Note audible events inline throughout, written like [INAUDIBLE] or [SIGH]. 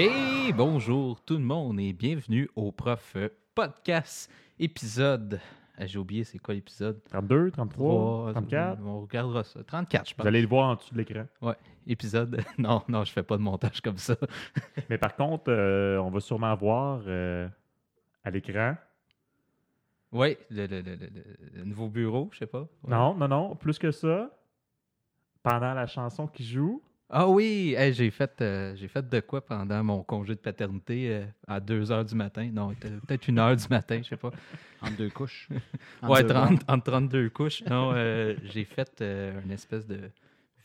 Et bonjour tout le monde et bienvenue au Prof Podcast épisode. Ah, J'ai oublié c'est quoi l'épisode? 32, 33, Trois, 34. On regardera ça. 34, je pense. Vous allez le voir en dessous de l'écran. Ouais, épisode. [LAUGHS] Non, non, je fais pas de montage comme ça. [LAUGHS] Mais par contre, euh, on va sûrement voir euh, à l'écran. Oui, le, le- le- le- le nouveau bureau, je sais pas. Ouais. Non, non, non. Plus que ça, pendant la chanson qui joue, Ah oui, hey, j'ai fait, euh, j'ai fait de quoi pendant mon congé de paternité euh, à 2 heures du matin? Non, peut-être 1 heure du matin, je sais pas. [LAUGHS] Entre deux couches. [LAUGHS] Ouais, Entre deux 30, entre 32 couches. Non, euh, j'ai fait une espèce de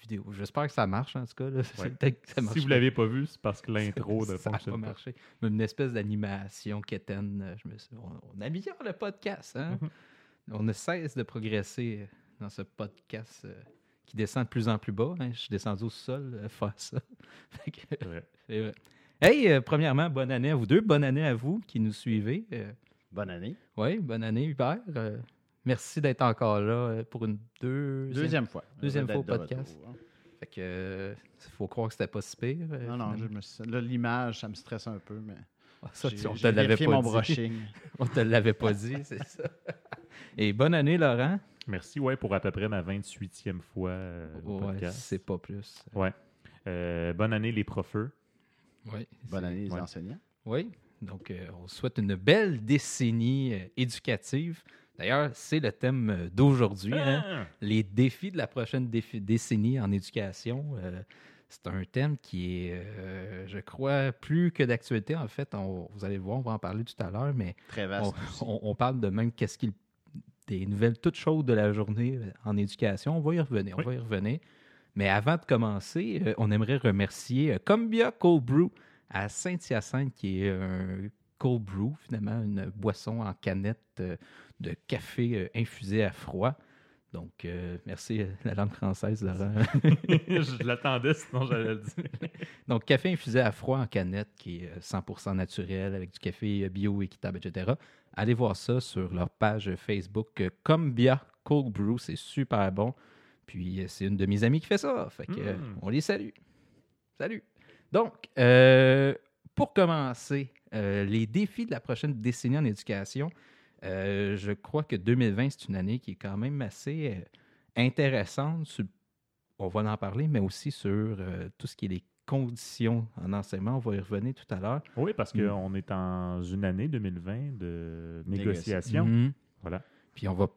vidéo. J'espère que ça marche en tout cas. là. C'est [LAUGHS] Ouais. peut-être que ça marche si vous pas. l'avez pas vu, c'est parce que l'intro ne ça n'a pas marché. Mais une espèce d'animation quétaine. Je me suis... on, on améliore le podcast. Hein? Mhm. On ne cesse de progresser dans ce podcast qui descend de plus en plus bas. hein. Je suis descendu au sol euh, faire ça. [LAUGHS] Que. [LAUGHS] Hey, euh, premièrement, bonne année à vous deux. Bonne année à vous qui nous suivez. Euh, Bonne année. oui, bonne année, Hubert. Euh, merci d'être encore là pour une deuxième. Deuxième fois. Deuxième fois au podcast. retour, hein. Fait que, faut croire que c'était pas si pire. Non, non, je me suis- là, l'image, ça me stresse un peu, mais Ah, ça, tu- on te l'avait pas mon dit. brushing. [LAUGHS] On te l'avait pas dit, c'est ça. Et bonne année, Laurent. Merci, ouais, pour à peu près ma 28e fois euh, le Ouais, podcast. c'est pas plus. Ouais. Euh, bonne année, les profeux. Oui. Bonne année, les Ouais. enseignants. Oui. Donc, euh, on souhaite une belle décennie euh, éducative. D'ailleurs, c'est le thème euh, d'aujourd'hui. hein. Ah! les défis de la prochaine défi- décennie en éducation. euh, c'est un thème qui est, euh, je crois, plus que d'actualité. En fait, on- vous allez voir, on va en parler tout à l'heure, mais Très on, vaste. on- on parle de même qu'est-ce qu'il des nouvelles toutes chaudes de la journée euh, en éducation. On va y revenir, on va y revenir. Mais avant de commencer, euh, on aimerait remercier euh, Combia Cold Brew à Saint-Hyacinthe, qui est un cold brew, finalement, une boisson en canette euh, de café infusé à froid. Donc, merci la langue française, Laurent. [LAUGHS] je l'attendais, sinon j'allais le dire. [LAUGHS] Donc, café infusé à froid en canette, qui est euh, 100% naturel, avec du café bio, équitable, etc. Allez voir ça sur leur page Facebook euh, Combia Cold Brew. C'est super bon. Puis, euh, c'est une de mes amies qui fait ça. Fait que, euh, Mm. on les salue. Salut. Donc, euh, pour commencer, euh, les défis de la prochaine décennie en éducation, euh, je crois que 2020, c'est une année qui est quand même assez intéressante. sur- on va en parler, mais aussi sur tout ce qui est les conditions en enseignement. On va y revenir tout à l'heure. Oui, parce Mm. qu'on est en une année 2020 de négociation. Mhm. Voilà. Puis on va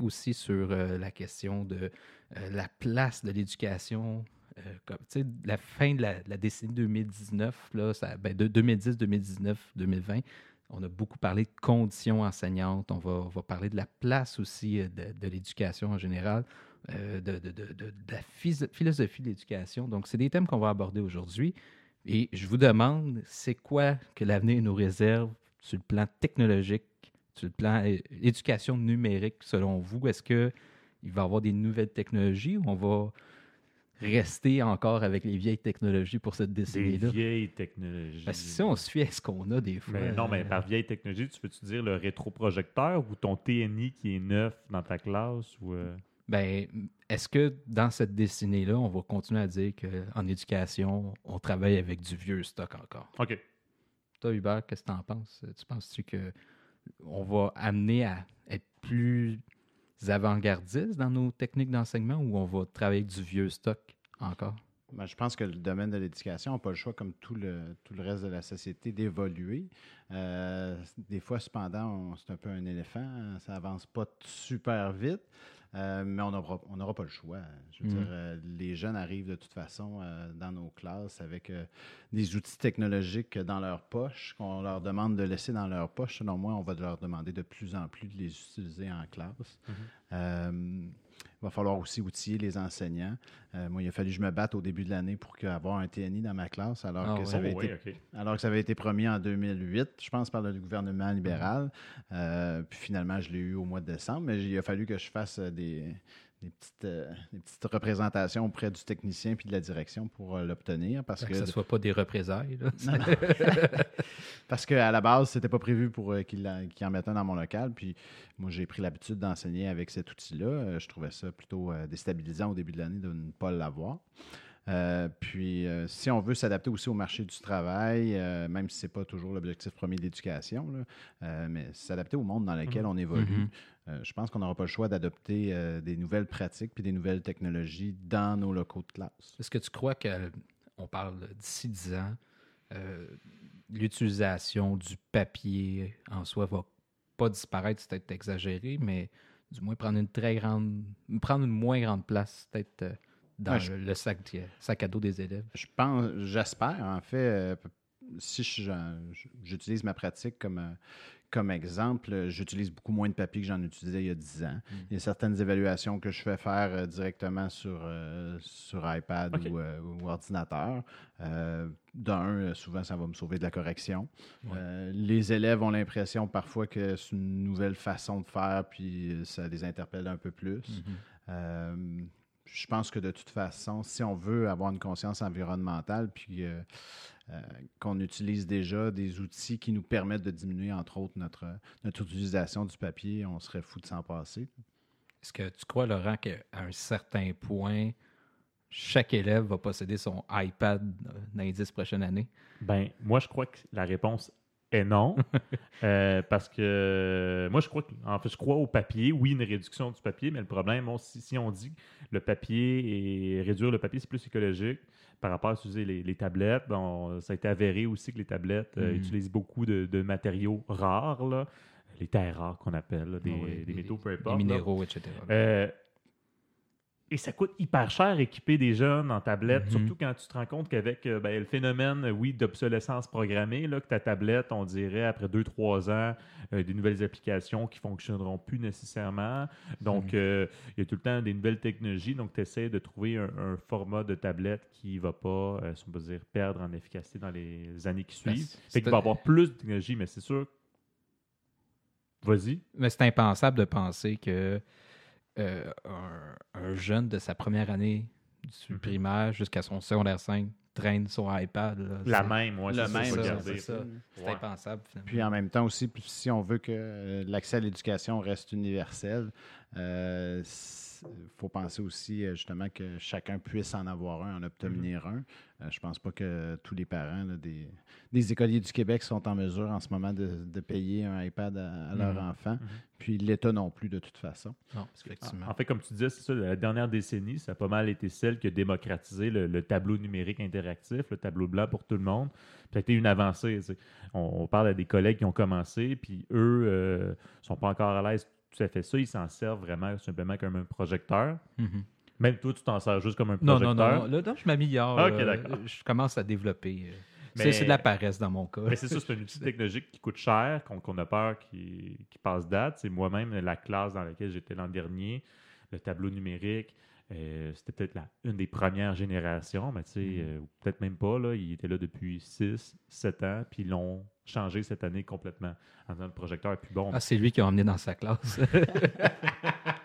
aussi sur euh, la question de euh, la place de l'éducation. euh, la fin de la, la décennie 2019, là, ça, ben, de 2010, 2019, 2020, on a beaucoup parlé de conditions enseignantes. On va, parler de la place aussi euh, de, l'éducation en général, euh, de, la philosophie de l'éducation. Donc, c'est des thèmes qu'on va aborder aujourd'hui. Et je vous demande, c'est quoi que l'avenir nous réserve sur le plan technologique, sur le plan euh, éducation numérique, selon vous? Est-ce qu'il va y avoir des nouvelles technologies ou on va rester encore avec les vieilles technologies pour cette décennie-là? vieilles technologies. Parce que si on se fie à ce qu'on a des fois. Mais non, mais euh, par vieille technologie, tu veux-tu dire le rétroprojecteur ou ton TNI qui est neuf dans ta classe ou euh, Ben, est-ce que dans cette décennie-là, on va continuer à dire qu'en éducation, on travaille avec du vieux stock encore? OK. Toi, Hubert, qu'est-ce que tu en penses? Tu penses-tu que on va amener à être plus avant-gardistes dans nos techniques d'enseignement ou on va travailler du vieux stock encore? Ben, je pense que le domaine de l'éducation n'a pas le choix, comme tout le, reste de la société, d'évoluer. Euh, des fois, cependant, c'est un peu un éléphant. hein, Ça avance pas super vite, euh, mais on n'aura on pas le choix. Je veux Mhm. dire, euh, les jeunes arrivent de toute façon euh, dans nos classes avec des outils technologiques dans leur poche qu'on leur demande de laisser dans leur poche. Selon moi, on va leur demander de plus en plus de les utiliser en classe. Mhm. Il va falloir aussi outiller les enseignants. Euh, moi, il a fallu que je me batte au début de l'année pour avoir un TNI dans ma classe, alors, Ah que ça avait été, oui, OK. alors que ça avait été promis en 2008, je pense, par le gouvernement libéral. Euh, puis finalement, je l'ai eu au mois de décembre, mais il a fallu que je fasse des, des petites, euh, des petites représentations auprès du technicien puis de la direction pour euh, l'obtenir. Parce Que, ce ne soit pas des représailles. là. Non, non. [LAUGHS] Parce qu'à la base, c'était pas prévu pour euh, qu'il en mette un dans mon local. Puis moi, j'ai pris l'habitude d'enseigner avec cet outil-là. Je trouvais ça plutôt déstabilisant au début de l'année de ne pas l'avoir. Puis, si on veut s'adapter aussi au marché du travail, même si ce n'est pas toujours l'objectif premier de l'éducation, là, euh, mais s'adapter au monde dans lequel on évolue, Mhm. Euh, je pense qu'on n'aura pas le choix d'adopter euh, des nouvelles pratiques puis des nouvelles technologies dans nos locaux de classe. Est-ce que tu crois qu'on parle d'ici 10 ans, euh, l'utilisation du papier en soi va pas disparaître, c'est peut-être exagéré, mais du moins prendre une très grande, prendre une moins grande place peut-être dans Ouais, je- le, sac, sac à dos des élèves? Je pense, j'espère, en fait, euh, si j'utilise ma pratique comme, comme exemple, euh, j'utilise beaucoup moins de papier que j'en utilisais il y a 10 ans. Il y a certaines évaluations que je fais faire euh, directement sur, euh, sur iPad ou, euh, ou ordinateur. Euh, D'un, souvent, ça va me sauver de la correction. Ouais. Les élèves ont l'impression parfois que c'est une nouvelle façon de faire, puis ça les interpelle un peu plus. Mhm. Je pense que de toute façon, si on veut avoir une conscience environnementale, puis qu'on utilise déjà des outils qui nous permettent de diminuer, entre autres, notre, notre utilisation du papier, on serait fou de s'en passer. Est-ce que tu crois, Laurent, qu'à un certain point, chaque élève va posséder son iPad euh, dans les 10 prochaines années? Ben, moi, je crois que la réponse est non. [LAUGHS] Euh, parce que moi, je crois que, en fait, je crois au papier. Oui, une réduction du papier, mais le problème, bon, si, si on dit que le papier et réduire le papier, c'est plus écologique par rapport à utiliser les, les tablettes, bon, ça a été avéré aussi que les tablettes euh, Mhm. utilisent beaucoup de, de matériaux rares, là, les terres rares qu'on appelle, là, des, Ah oui, des métaux, peu Des importe. là. minéraux, etc. Euh, et ça coûte hyper cher équiper des jeunes en tablette, Mhm. surtout quand tu te rends compte qu'avec euh, ben, le phénomène, oui, d'obsolescence programmée, là, que ta tablette, on dirait, après 2-3 ans, euh, des nouvelles applications qui fonctionneront plus nécessairement. Donc, Mhm. euh, il y a tout le temps des nouvelles technologies. Donc, tu essaies de trouver un, un format de tablette qui ne va pas, si on peut dire, perdre en efficacité dans les années qui Ben, suivent. c'est- Fait qu'il va y avoir plus de technologie, mais c'est sûr. Vas-y. Mais c'est impensable de penser que euh, un, un jeune de sa première année du Mhm. primaire jusqu'à son secondaire 5 traîne son iPad. là. La même, moi, Le même, c'est ça. C'est Ouais. impensable, finalement. Puis en même temps aussi, si on veut que euh, l'accès à l'éducation reste universel, il faut penser aussi euh, justement que chacun puisse en avoir un, en obtenir un. Euh, je pense pas que tous les parents là, des, des écoliers du Québec sont en mesure en ce moment de, de payer un iPad à, à leur Mhm. enfant. Mhm. Puis l'État non plus de toute façon. Non, effectivement. En fait, comme tu disais, c'est ça, la dernière décennie, ça a pas mal été celle qui a démocratisé le, le tableau numérique interactif, le tableau blanc pour tout le monde. Puis ça a été une avancée. On, on parle à des collègues qui ont commencé, puis eux euh, sont pas encore à l'aise tout à fait ça. Ils s'en servent vraiment simplement comme un projecteur. Mhm. Même toi, tu t'en sers juste comme un Non, projecteur. non, non, non. Là, là, je m'améliore. Ah, euh. Je commence à développer. euh. C'est de la paresse dans mon cas. Mais c'est ça, c'est un outil technologique qui coûte cher, qu'on a peur qui, qui passe date. C'est moi-même, la classe dans laquelle j'étais l'an dernier, le tableau numérique, euh, c'était peut-être la- une des premières générations, mais tu sais, euh, ou peut-être même pas, là, il était là depuis 6, 7 ans, puis ils l'ont changé cette année complètement en disant le projecteur est plus bon. Ah, c'est lui qui a emmené dans sa classe. [LAUGHS]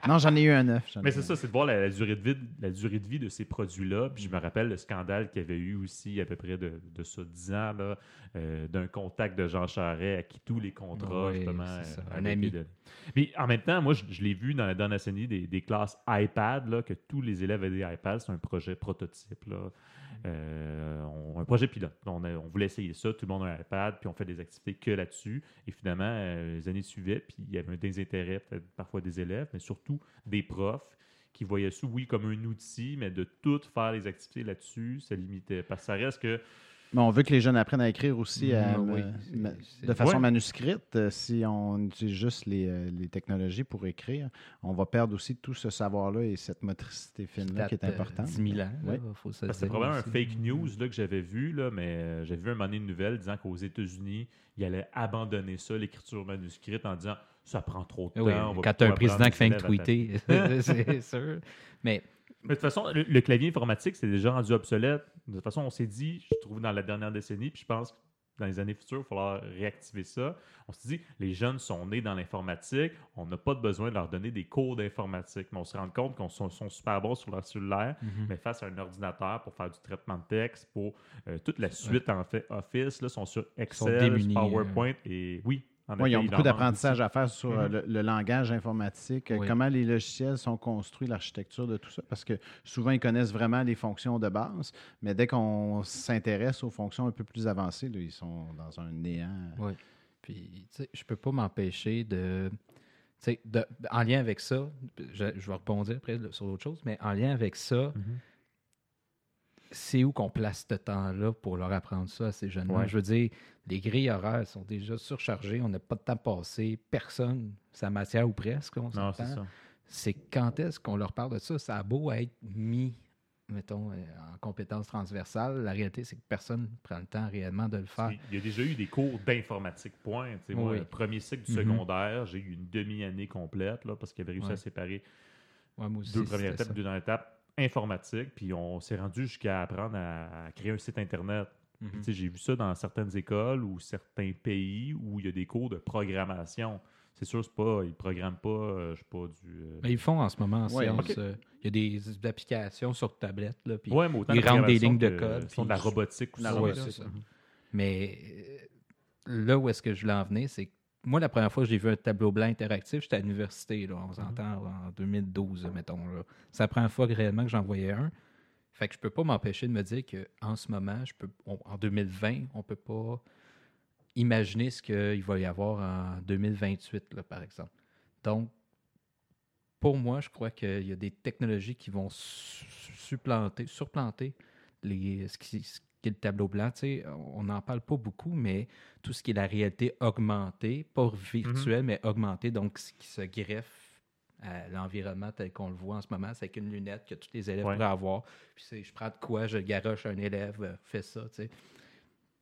Non, j'en ai eu un neuf. Mais c'est ça, c'est de voir la, la durée de vie, la durée de vie de ces produits-là. Puis je me rappelle le scandale qu'il y avait eu aussi à peu près de, de ça 10 ans, là, euh, d'un contact de Jean Charest à qui tous les contrats, Oui, justement. c'est ça, euh, un ami. été de- Mais en même temps, moi, je, je l'ai vu dans la dernière décennie des, des classes iPad, là, que tous les élèves avaient des iPads. C'est un projet prototype. Là. Euh, on- un projet pilote. On, a- on voulait essayer ça, tout le monde a un iPad, puis on fait des activités que là-dessus. Et finalement, euh, les années suivaient, puis il y avait un désintérêt parfois des élèves, mais surtout des profs qui voyaient ça, oui, comme un outil, mais de tout faire les activités là-dessus, ça limitait. Parce que ça reste que Mais on veut que les jeunes apprennent à écrire aussi à- oui, ma- c'est- ma- c'est- de façon Ouais. manuscrite. Euh, Si on utilise juste les, euh, les technologies pour écrire, on va perdre aussi tout ce savoir-là et cette motricité fine-là qui est euh, importante. 10 000 ans. là, Oui. faut se Parce que C'est probablement un fake news là, que j'avais vu, là, mais j'avais vu un moment donné une nouvelle disant qu'aux États-Unis, ils allaient abandonner ça, l'écriture manuscrite, en disant ça prend trop de Ah temps. oui, on va quand tu as un président qui fait à tweeter, [LAUGHS] c'est sûr. Mais Mais de toute façon, le, le clavier informatique, c'est déjà rendu obsolète. De toute façon, on s'est dit, je trouve, dans la dernière décennie, puis je pense que dans les années futures, il va falloir réactiver ça. On s'est dit, les jeunes sont nés dans l'informatique, on n'a pas de besoin de leur donner des cours d'informatique. Mais on se rend compte qu'on sont, sont super bons sur leur cellulaire, Mhm. mais face à un ordinateur pour faire du traitement de texte, pour euh, toute la suite en fait Office, là, sont sur Excel, démunis, PowerPoint et oui, En Oui, ils effet, ont il beaucoup d'apprentissage à faire sur euh, Mhm. le, le langage informatique, euh, Oui. comment les logiciels sont construits, l'architecture de tout ça, parce que souvent, ils connaissent vraiment les fonctions de base, mais dès qu'on s'intéresse aux fonctions un peu plus avancées, là, ils sont dans un néant. Oui. Puis, tu sais, je peux pas m'empêcher de, En lien avec ça, je, je vais rebondir après sur autre chose, mais en lien avec ça. Mhm. C'est où qu'on place ce temps-là pour leur apprendre ça à ces jeunes-là? Ouais. Je veux dire, les grilles horaires sont déjà surchargées, on n'a pas de temps passé, personne, sa matière ou presque, on Non, s'entend. c'est ça. C'est quand est-ce qu'on leur parle de ça? Ça a beau être mis, mettons, euh, en compétences transversales, la réalité, c'est que personne ne prend le temps réellement de le faire. Il y a déjà eu des cours d'informatique, point. Moi, le premier cycle du Mhm. secondaire, j'ai eu une demi-année complète là, parce qu'il avait réussi Ouais. à séparer Ouais, aussi, deux premières étapes, deux dernières étapes informatique, puis on s'est rendu jusqu'à apprendre à, à créer un site Internet. Mhm. Tu sais, J'ai vu ça dans certaines écoles ou certains pays où il y a des cours de programmation. C'est sûr, c'est pas, ils ne programment pas, euh, je sais pas, du. euh, Mais ils font en ce moment en Ouais, euh, Il y a des applications sur tablette. Là, puis- ouais, mais ils de rentrent des lignes de code, Ils font de la robotique c'est ça. Mais là où est-ce que je voulais en venir, c'est que moi, la première fois que j'ai vu un tableau blanc interactif, j'étais à l'université, là, on s'entend en 2012, mettons. C'est la première fois réellement que j'en voyais un. Fait que je peux pas m'empêcher de me dire qu'en ce moment, je peux, on- en 2020, on peut pas imaginer ce qu'il va y avoir en 2028, là, par exemple. Donc, pour moi, je crois qu'il y a des technologies qui vont su- supplanter, surplanter les, ce, qui, qui est le tableau blanc. Tu sais, on n'en parle pas beaucoup, mais tout ce qui est la réalité augmentée, pas virtuelle, mais augmentée, donc ce qui se greffe à l'environnement tel qu'on le voit en ce moment, c'est avec une lunette que tous les élèves Ouais. pourraient avoir. Puis c'est, je prends de quoi, je garoche un élève, euh, fais ça, tu sais.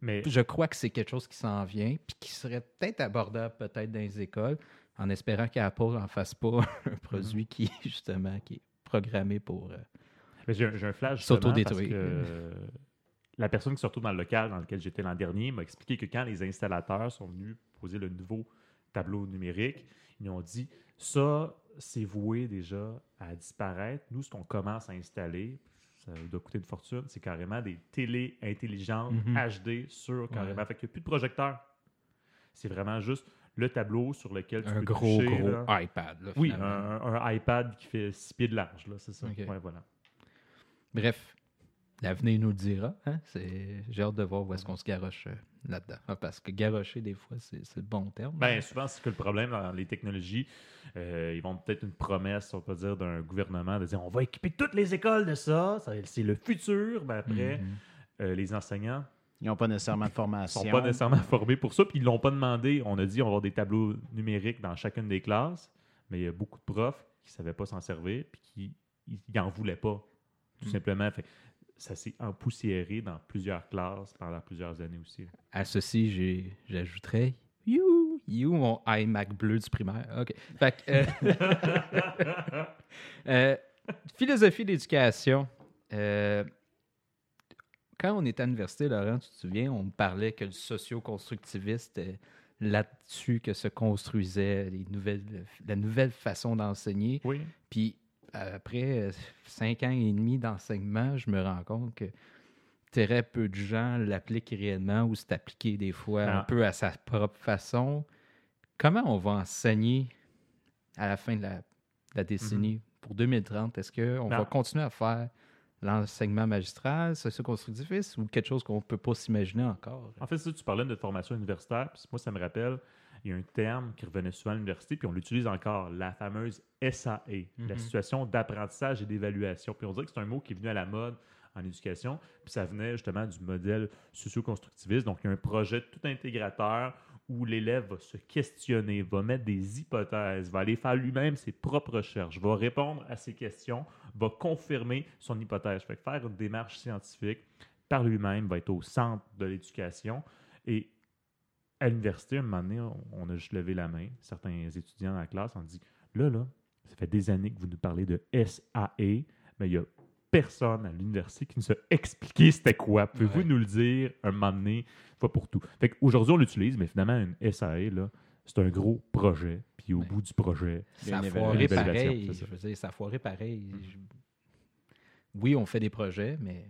Mais Je crois que c'est quelque chose qui s'en vient, puis qui serait peut-être abordable peut-être dans les écoles, en espérant qu'Apple n'en fasse pas [LAUGHS] un produit qui, justement, qui est programmé pour... euh, j'ai un, flash parce S'autodétruire. que [LAUGHS] la personne qui se retrouve dans le local dans lequel j'étais l'an dernier m'a expliqué que quand les installateurs sont venus poser le nouveau tableau numérique, ils ont dit ça, c'est voué déjà à disparaître. Nous, ce qu'on commence à installer, ça doit coûter une fortune, c'est carrément des télés intelligentes Mhm. HD sur carrément. Fait qu'il n'y a plus de projecteur. C'est vraiment juste le tableau sur lequel tu un peux gros, toucher, gros là. iPad. là, Oui, un, un iPad qui fait 6 pieds de large, là, c'est ça. Ouais, voilà. Bref, l'avenir nous le dira. Hein? C'est... J'ai hâte de voir où est-ce qu'on se garoche euh, là-dedans. Ah, parce que garocher, des fois, c'est, le bon terme. Ben, souvent, c'est que le problème dans les technologies, euh, ils vont peut-être une promesse, on peut dire, d'un gouvernement de dire on va équiper toutes les écoles de ça, ça- c'est le futur. Mais après, Mhm. euh, les enseignants Ils n'ont pas nécessairement de ne formation. sont pas nécessairement formés pour ça, puis ils ne l'ont pas demandé. On a dit on va avoir des tableaux numériques dans chacune des classes, mais il y a beaucoup de profs qui ne savaient pas s'en servir, puis qui n'en voulaient pas, tout Mhm. simplement. Fait, ça s'est empoussiéré dans plusieurs classes pendant plusieurs années aussi. À ceci, j'ajouterais You, you, mon iMac bleu du primaire. OK. Fait que, euh, [LAUGHS] euh, philosophie d'éducation. Euh, quand on était à l'université, Laurent, tu te souviens, on me parlait que le socio-constructiviste, euh, là-dessus que se construisait les nouvelles, la nouvelle façon d'enseigner. Oui. Puis après euh, cinq ans et demi d'enseignement, je me rends compte que très peu de gens l'appliquent réellement ou c'est appliqué des fois un Ah. peu à sa propre façon. Comment on va enseigner à la fin de la, de la décennie? Pour 2030? Est-ce qu'on va continuer à faire l'enseignement magistral, socio-constructiviste ou quelque chose qu'on ne peut pas s'imaginer encore? En fait, ça, tu parlais de formation universitaire, puis moi, ça me rappelle, il y a un terme qui revenait souvent à l'université, puis on l'utilise encore, la fameuse SAE, la Mhm. situation d'apprentissage et d'évaluation. Puis on dirait que c'est un mot qui est venu à la mode en éducation, puis ça venait justement du modèle socio-constructiviste. Donc, il y a un projet tout intégrateur où l'élève va se questionner, va mettre des hypothèses, va aller faire lui-même ses propres recherches, va répondre à ses questions, va confirmer son hypothèse. Fait que faire une démarche scientifique par lui-même va être au centre de l'éducation. Et à l'université, à un moment donné, on, a juste levé la main. Certains étudiants dans la classe ont dit Là, là, ça fait des années que vous nous parlez de SAE, mais il n'y a personne à l'université qui nous a expliqué c'était quoi. Pouvez-vous Ouais. nous le dire un moment donné, une fois pour tout? Fait qu'aujourd'hui, on l'utilise, mais finalement, une SAE, là, c'est un gros projet. Puis au Ouais. bout du projet, Ça a une foiré pareil. c'est ça. Je veux dire, ça a foiré pareil. Je- Oui, on fait des projets, mais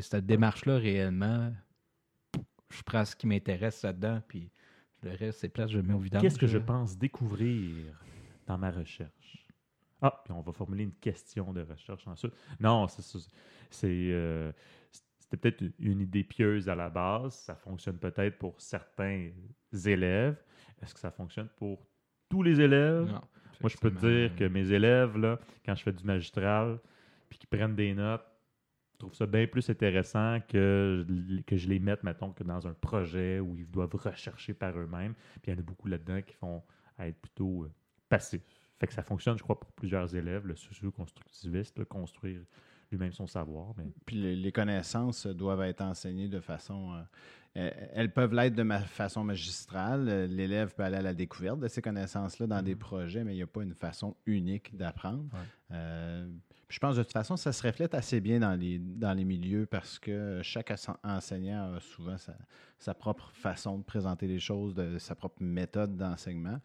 cette démarche-là, réellement, je prends ce qui m'intéresse là-dedans, puis Le reste, c'est place, je le mets au vidange. Qu'est-ce que je pense découvrir dans ma recherche? Ah, puis on va formuler une question de recherche ensuite. Non, c'est euh, c'était peut-être une idée pieuse à la base. Ça fonctionne peut-être pour certains élèves. Est-ce que ça fonctionne pour tous les élèves? Non, Moi, je peux te dire que mes élèves, là, quand je fais du magistral, puis qu'ils prennent des notes, trouve ça bien plus intéressant que, je- que je les mette, mettons, que dans un projet où ils doivent rechercher par eux-mêmes. Puis il y en a beaucoup là-dedans qui font à être plutôt euh, passifs. Fait que ça fonctionne, je crois, pour plusieurs élèves, le socio-constructiviste, construire lui-même son savoir. Mais Puis les, connaissances doivent être enseignées de façon. euh, euh, elles peuvent l'être de ma façon magistrale. L'élève peut aller à la découverte de ces connaissances-là dans des projets, mais il n'y a pas une façon unique d'apprendre. Ouais. Euh, je pense de toute façon, ça se reflète assez bien dans les, dans les milieux parce que chaque ense- enseignant a souvent sa, propre façon de présenter les choses, de, sa propre méthode d'enseignement.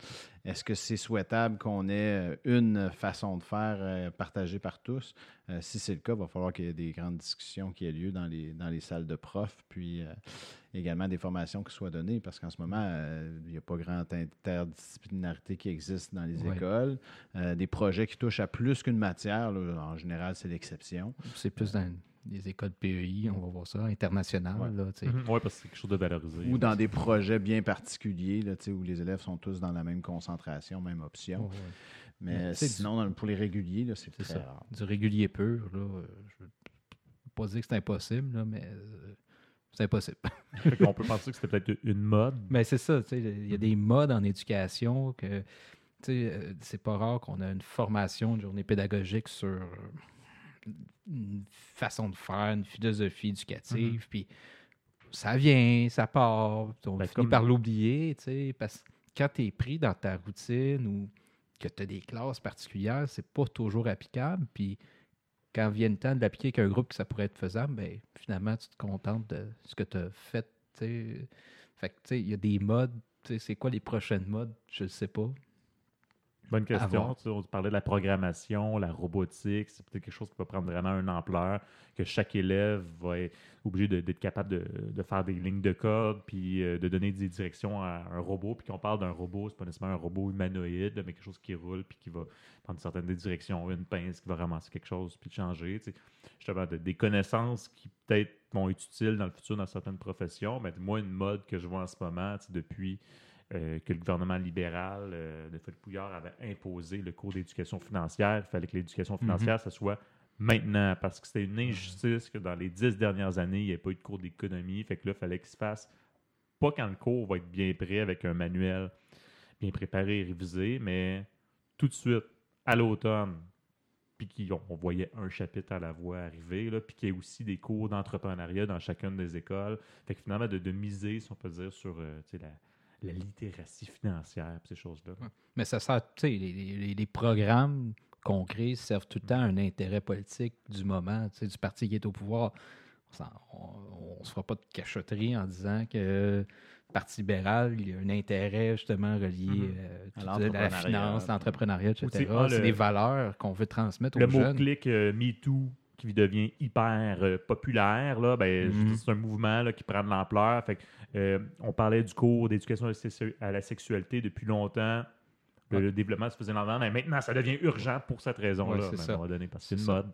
Est-ce que c'est souhaitable qu'on ait euh, une façon de faire euh, partagée par tous? Euh, si c'est le cas, il va falloir qu'il y ait des grandes discussions qui aient lieu dans les, dans les salles de profs, puis également des formations qui soient données, parce qu'en ce moment, euh, il n'y a pas grande interdisciplinarité qui existe dans les Ouais. écoles. Euh, des projets qui touchent à plus qu'une matière, là, en général, c'est l'exception. C'est plus dans les écoles PEI, on va voir ça, internationales. Ouais. Oui, parce que c'est quelque chose de valorisé. Ou dans des projets bien particuliers, là, où les élèves sont tous dans la même concentration, même option. Ouais, ouais. Mais Mais c'est du- sinon, dans- pour les réguliers, là, c'est très ça. rare. Du régulier pur, là, euh, je veux pas dire que c'est impossible, là, mais euh, c'est impossible. [LAUGHS] Qu'on peut penser que c'était peut-être une mode. Mais c'est ça, tu sais, il y a des modes en éducation que, tu sais, euh, c'est pas rare qu'on a une formation, une journée pédagogique sur une façon de faire, une philosophie éducative, puis ça vient, ça part, on Ben, finit comme- par l'oublier, tu sais, parce que quand tu es pris dans ta routine ou que tu as des classes particulières, c'est pas toujours applicable, puis quand vient le temps de l'appliquer avec un groupe que ça pourrait être faisable, ben, finalement, tu te contentes de ce que tu as fait. Fait que, tu sais, il y a des modes. C'est quoi les prochaines modes? Je ne sais pas. Bonne question. Tu on parlait de la programmation, la robotique. C'est peut-être quelque chose qui va prendre vraiment une ampleur, que chaque élève va être obligé d'être capable de, de faire des lignes de code, puis euh, de donner des directions à un robot. Puis qu'on parle d'un robot, c'est pas nécessairement un robot humanoïde, mais quelque chose qui roule, puis qui va prendre certaines directions, une pince qui va ramasser quelque chose, puis changer. tu sais. Justement, de- des connaissances qui peut-être vont être utiles dans le futur dans certaines professions. Mais moi, une mode que je vois en ce moment, tu sais, depuis euh, que le gouvernement libéral euh, de Félix Pouillard avait imposé le cours d'éducation financière. Il fallait que l'éducation financière, ça soit maintenant, parce que c'était une injustice que dans les dix dernières années, il n'y ait pas eu de cours d'économie. Fait que là, il fallait qu'il se fasse, pas quand le cours va être bien prêt avec un manuel bien préparé et révisé, mais tout de suite, à l'automne, puis qu'on on voyait un chapitre à la voix arriver, là, puis qu'il y ait aussi des cours d'entrepreneuriat dans chacune des écoles. Fait que finalement, de, de miser, si on peut dire, sur euh, la, la littératie financière, ces choses-là. Mais ça sert, tu sais, les, les- les programmes qu'on crée servent tout le temps à un intérêt politique du moment, tu sais, du parti qui est au pouvoir. On ne se fera pas de cachotterie en disant que le Parti libéral, il y a un intérêt justement relié Mhm. euh, À la finance, l'entrepreneuriat, etc. Ah, C'est le- des valeurs qu'on veut transmettre Le aux jeunes. mot-clic euh, MeToo qui devient hyper euh, populaire, là, ben, Mhm. c'est un mouvement là, qui prend de l'ampleur. Fait euh, on parlait du cours d'éducation à la sexualité depuis longtemps. Le, Ouais. le développement se faisait lentement, mais maintenant, ça devient urgent pour cette raison-là, Ouais, c'est à un ça. moment donné, parce que c'est une mode.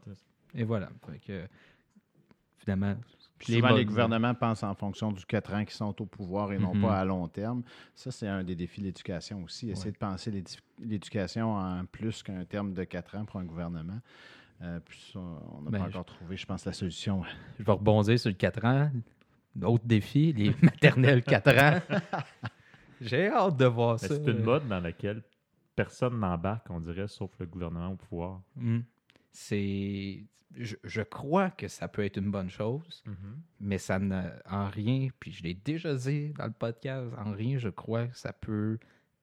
Et voilà. Fait que, finalement, Puis souvent, les gouvernements pensent en fonction du 4 ans qui sont au pouvoir et non Mhm. pas à long terme. Ça, c'est un des défis de l'éducation aussi. Essayer Ouais. de penser l'éducation en plus qu'un terme de 4 ans pour un gouvernement. Euh, puis ça, on n'a Ben, pas je- encore trouvé, je pense, la solution. Je vais rebondir sur le 4 ans. Autre défi, les [LAUGHS] maternelles 4 ans. [LAUGHS] J'ai hâte de voir Mais ça. C'est une mode dans laquelle personne n'embarque, on dirait, sauf le gouvernement au pouvoir. Hmm. C'est. Je, je crois que ça peut être une bonne chose, mais ça n'a en rien, puis je l'ai déjà dit dans le podcast, en rien, je crois que ça peut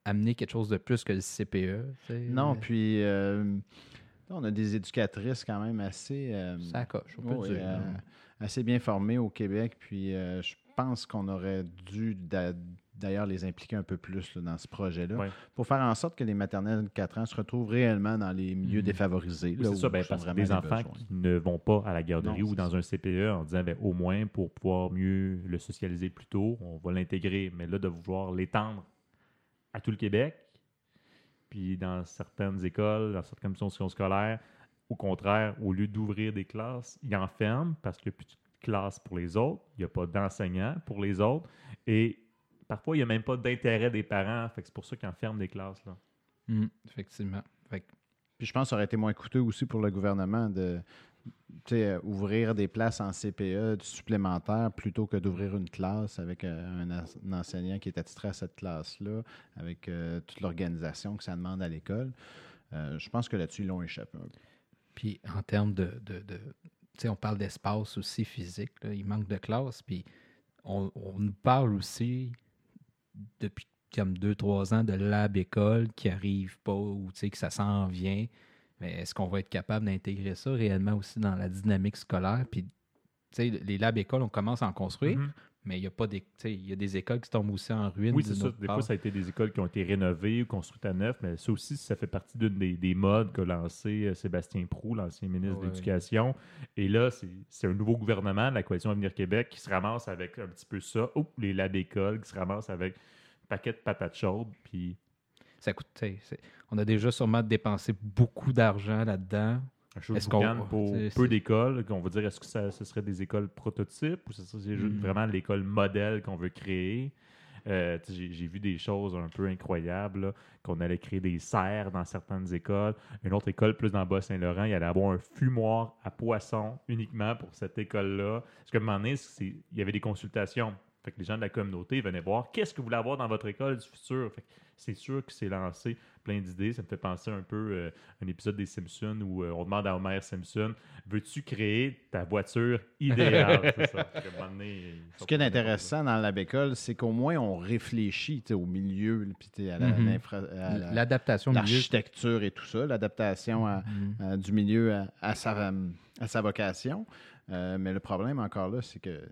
amener quelque chose de plus que le CPE. tu sais. Non, puis euh, on a des éducatrices quand même assez, euh, Ça coche, on peut oui, dire. euh, assez bien formées au Québec. Puis euh, je pense qu'on aurait dû d'a- d'ailleurs les impliquer un peu plus là, dans ce projet-là, pour faire en sorte que les maternelles de 4 ans se retrouvent réellement dans les milieux Mhm. défavorisés. Oui, là c'est où ça, sont parce que des les enfants besoins. qui ne vont pas à la garderie Non, ou dans ça. un CPE en disant ben, au moins pour pouvoir mieux le socialiser plus tôt, on va l'intégrer. Mais là, de vouloir l'étendre à tout le Québec, puis dans certaines écoles, dans certaines commissions scolaires, au contraire, au lieu d'ouvrir des classes, ils enferment parce qu'il n'y a plus de classe pour les autres, il n'y a pas d'enseignants pour les autres, et parfois, il n'y a même pas d'intérêt des parents. Fait que c'est pour ça qu'ils enferment des classes. Là. Mm, effectivement. Fait que Puis je pense que ça aurait été moins coûteux aussi pour le gouvernement de ouvrir des places en CPE supplémentaires plutôt que d'ouvrir une classe avec euh, un, enseignant qui est attitré à cette classe-là, avec euh, toute l'organisation que ça demande à l'école. Euh, je pense que là-dessus, ils l'ont échappé. Puis en termes de. de, on parle d'espace aussi physique. Il manque de classe. Puis on, nous parle aussi depuis comme deux, trois ans de lab école qui arrive pas ou que ça s'en vient. Mais est-ce qu'on va être capable d'intégrer ça réellement aussi dans la dynamique scolaire? Puis tu sais, les labs écoles, on commence à en construire, Mhm. mais il y a pas des. Il y a des écoles qui tombent aussi en ruine. Oui, c'est ça. Des part. fois, ça a été des écoles qui ont été rénovées ou construites à neuf, mais ça aussi, ça fait partie d'une des, des modes qu'a lancé euh, Sébastien Prou, l'ancien ministre Ouais. de l'Éducation. Et là, c'est un nouveau gouvernement, la Coalition Avenir Québec, qui se ramasse avec un petit peu ça. Oups, les labs écoles qui se ramassent avec un paquet de patates chaudes. Puis Ça coûte. On a déjà sûrement dépensé beaucoup d'argent là-dedans. Est-ce qu'on- pour peu d'écoles. On va dire, est-ce que ça, ce serait des écoles prototypes ou ce serait juste Mhm. vraiment l'école modèle qu'on veut créer? Euh, j'ai, vu des choses un peu incroyables, qu'on allait créer des serres dans certaines écoles. Une autre école, plus dans le Bas-Saint-Laurent, il allait avoir un fumoir à poissons uniquement pour cette école-là. Parce qu'à un moment donné, c'est- il y avait des consultations. Fait que les gens de la communauté venaient voir qu'est-ce que vous voulez avoir dans votre école du futur? Fait que c'est sûr que c'est lancé plein d'idées. Ça me fait penser un peu euh, à un épisode des Simpsons où euh, on demande à Homer Simpson veux-tu créer ta voiture idéale C'est ça. Fait qu'à un moment donné, ils Ce sont qui est intéressant dans la bécole, c'est qu'au moins on réfléchit au milieu, puis à la- Mhm. l'infra- à la- L'adaptation l'architecture et tout ça, l'adaptation à- Mhm. à- du milieu à, à sa, à sa vocation. Euh, mais le problème encore là, c'est que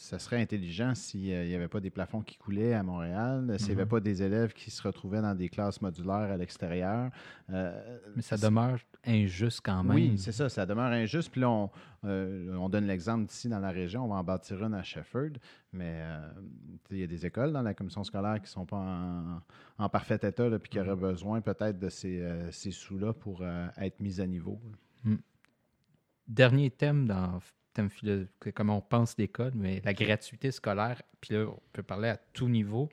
ça serait intelligent s'il n'y avait pas des plafonds qui coulaient à Montréal, s'il n'y avait Mhm. pas des élèves qui se retrouvaient dans des classes modulaires à l'extérieur. Euh, Mais ça demeure injuste quand même. oui, c'est ça, ça demeure injuste. Puis là, on, euh, on donne l'exemple d'ici dans la région, on va en bâtir une à Shefford, mais euh, il y a des écoles dans la commission scolaire qui ne sont pas en, en parfait état, là, puis qui auraient besoin peut-être de ces, euh, ces sous-là pour être mis à niveau. là. Dernier thème dans thème comment on pense l'école, mais la gratuité scolaire. Puis là, on peut parler à tout niveau.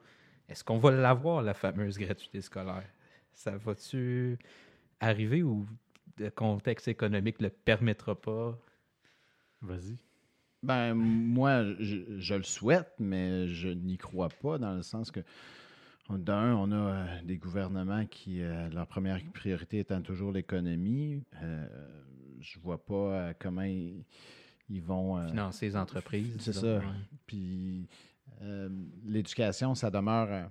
Est-ce qu'on va l'avoir, la fameuse gratuité scolaire? Ça va-tu arriver ou le contexte économique ne le permettra pas? Vas-y. Ben, moi, je, je le souhaite, mais je n'y crois pas dans le sens que, d'un, on a euh, des gouvernements qui, euh, leur première priorité étant toujours l'économie. Euh, je vois pas euh, comment ils, ils vont. euh, Financer les entreprises. c'est ça. ouais. Puis euh, l'éducation, ça demeure. euh,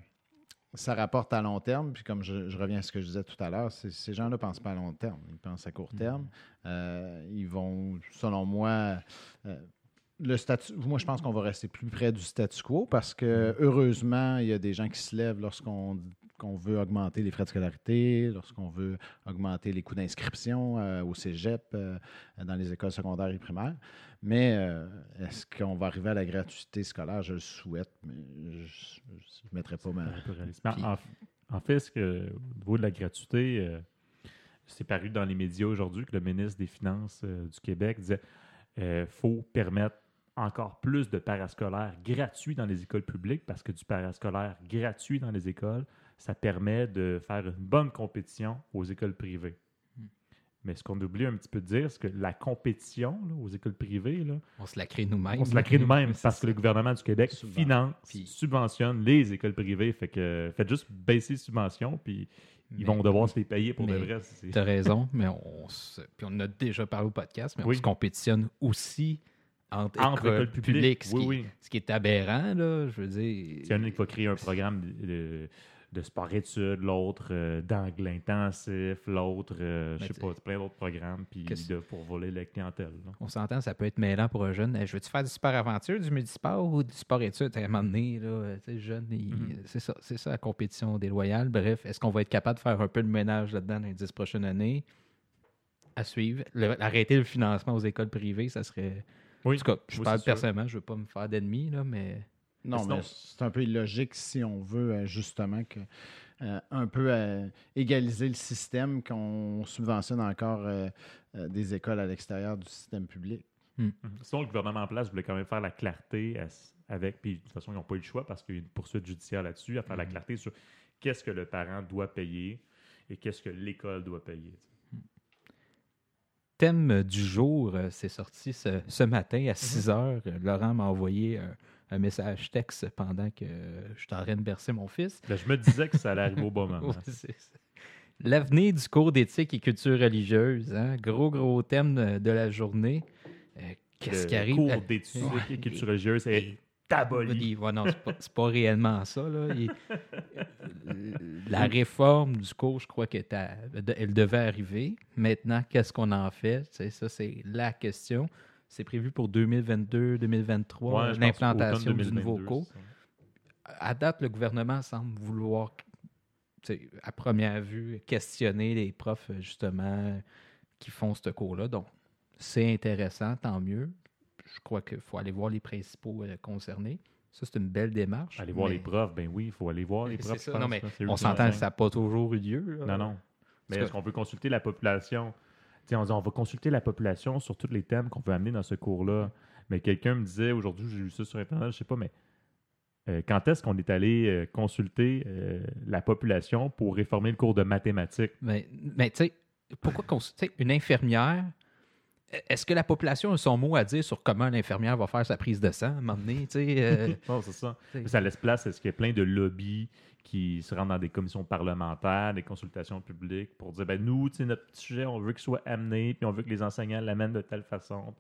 ça rapporte à long terme. Puis comme je, je reviens à ce que je disais tout à l'heure, ces gens-là ne pensent pas à long terme. Ils pensent à court terme. Euh, ils vont, selon moi, le statu, moi, je pense qu'on va rester plus près du statu quo parce que, heureusement, il y a des gens qui se lèvent lorsqu'on qu'on veut augmenter les frais de scolarité, lorsqu'on veut augmenter les coûts d'inscription euh, au cégep, euh, dans les écoles secondaires et primaires. Mais euh, est-ce qu'on va arriver à la gratuité scolaire? Je le souhaite, mais je ne mettrai pas ma... En, en fait, ce que, au niveau de la gratuité, c'est paru dans les médias aujourd'hui que le ministre des Finances du Québec disait qu'il faut permettre encore plus de parascolaires gratuits dans les écoles publiques parce que du parascolaire gratuit dans les écoles, ça permet de faire une bonne compétition aux écoles privées. Hmm. Mais ce qu'on oublie un petit peu de dire, c'est que la compétition là, aux écoles privées, là, On se la crée nous-mêmes. on se la crée [LAUGHS] nous-mêmes parce que le gouvernement du Québec finance, Puis- subventionne les écoles privées. Fait que faites juste baisser les subventions, puis ils Mais- vont devoir se les payer pour de vrai. Tu as raison, mais on, se- puis on en a déjà parlé au podcast, mais Oui. on se compétitionne aussi entre, Entre écoles écoles publiques. ce, Oui, qui, oui. ce qui est aberrant, là, je veux dire. En a qui va créer un programme de, de- de sport-études, l'autre euh, d'anglais intensif, l'autre, euh, je sais pas, plein d'autres programmes, puis de- pour voler la clientèle. là. On s'entend, ça peut être mêlant pour un jeune. Je veux-tu faire du sport aventure, du multisport ou du sport études? À un moment donné, là, euh, tu sais, jeune, Mhm. c'est ça, c'est ça la compétition déloyale. Bref, est-ce qu'on va être capable de faire un peu de ménage là-dedans dans les dix prochaines années? À suivre. Le- arrêter le financement aux écoles privées, ça serait. Oui, En tout cas, je oui, parle personnellement, je veux pas me faire d'ennemis, là, mais. Non, sinon- mais c'est un peu illogique si on veut euh, justement que euh, un peu euh, égaliser le système qu'on subventionne encore euh, euh, des écoles à l'extérieur du système public. Mhm. Sinon, le gouvernement en place voulait quand même faire la clarté à- avec, puis de toute façon, ils n'ont pas eu le choix parce qu'il y a une poursuite judiciaire là-dessus, à faire la clarté sur qu'est-ce que le parent doit payer et qu'est-ce que l'école doit payer. Thème du jour, c'est sorti ce, ce matin à 6 heures. Euh, Laurent m'a envoyé un, un message texte pendant que je suis en train de bercer mon fils. Là, je me disais que ça allait arriver au bon [LAUGHS] moment. Ouais. L'avenir du cours d'éthique et culture religieuse, hein? gros, gros thème de, la journée. Euh, Qu'est-ce Le qui arrive? cours Euh, d'éthique ouais, et culture religieuse est aboli. ouais, non, c'est pas, réellement ça. Là. [LAUGHS] La réforme du cours, je crois qu'elle elle devait arriver. Maintenant, qu'est-ce qu'on en fait? Ça, c'est la question. C'est prévu pour 2022-2023, Ouais, je pense l'implantation du nouveau 2022, cours. à date, le gouvernement semble vouloir, à première vue, questionner les profs, justement, qui font ce cours-là. Donc, c'est intéressant, tant mieux. Je crois qu'il faut aller voir les principaux euh, concernés. Ça, c'est une belle démarche. Aller voir les profs, ben oui, il faut aller voir les profs. ça. pense, Non, mais On s'entend que ça n'a pas toujours eu lieu. là. Non, non. Mais est-ce qu'on veut consulter la population? On dit on va consulter la population sur tous les thèmes qu'on veut amener dans ce cours-là. Mais quelqu'un me disait aujourd'hui, j'ai lu ça sur Internet, je sais pas, mais euh, quand est-ce qu'on est allé euh, consulter euh, la population pour réformer le cours de mathématiques? Mais, mais tu sais, pourquoi sais, une infirmière, est-ce que la population a son mot à dire sur comment l'infirmière va faire sa prise de sang à un moment donné? tu sais, [LAUGHS] Non, c'est ça. Ça laisse place à ce qu'il y a plein de lobbies qui se rendent dans des commissions parlementaires, des consultations publiques pour dire ben nous, tu sais, notre petit sujet, on veut qu'il soit amené, puis on veut que les enseignants l'amènent de telle façon.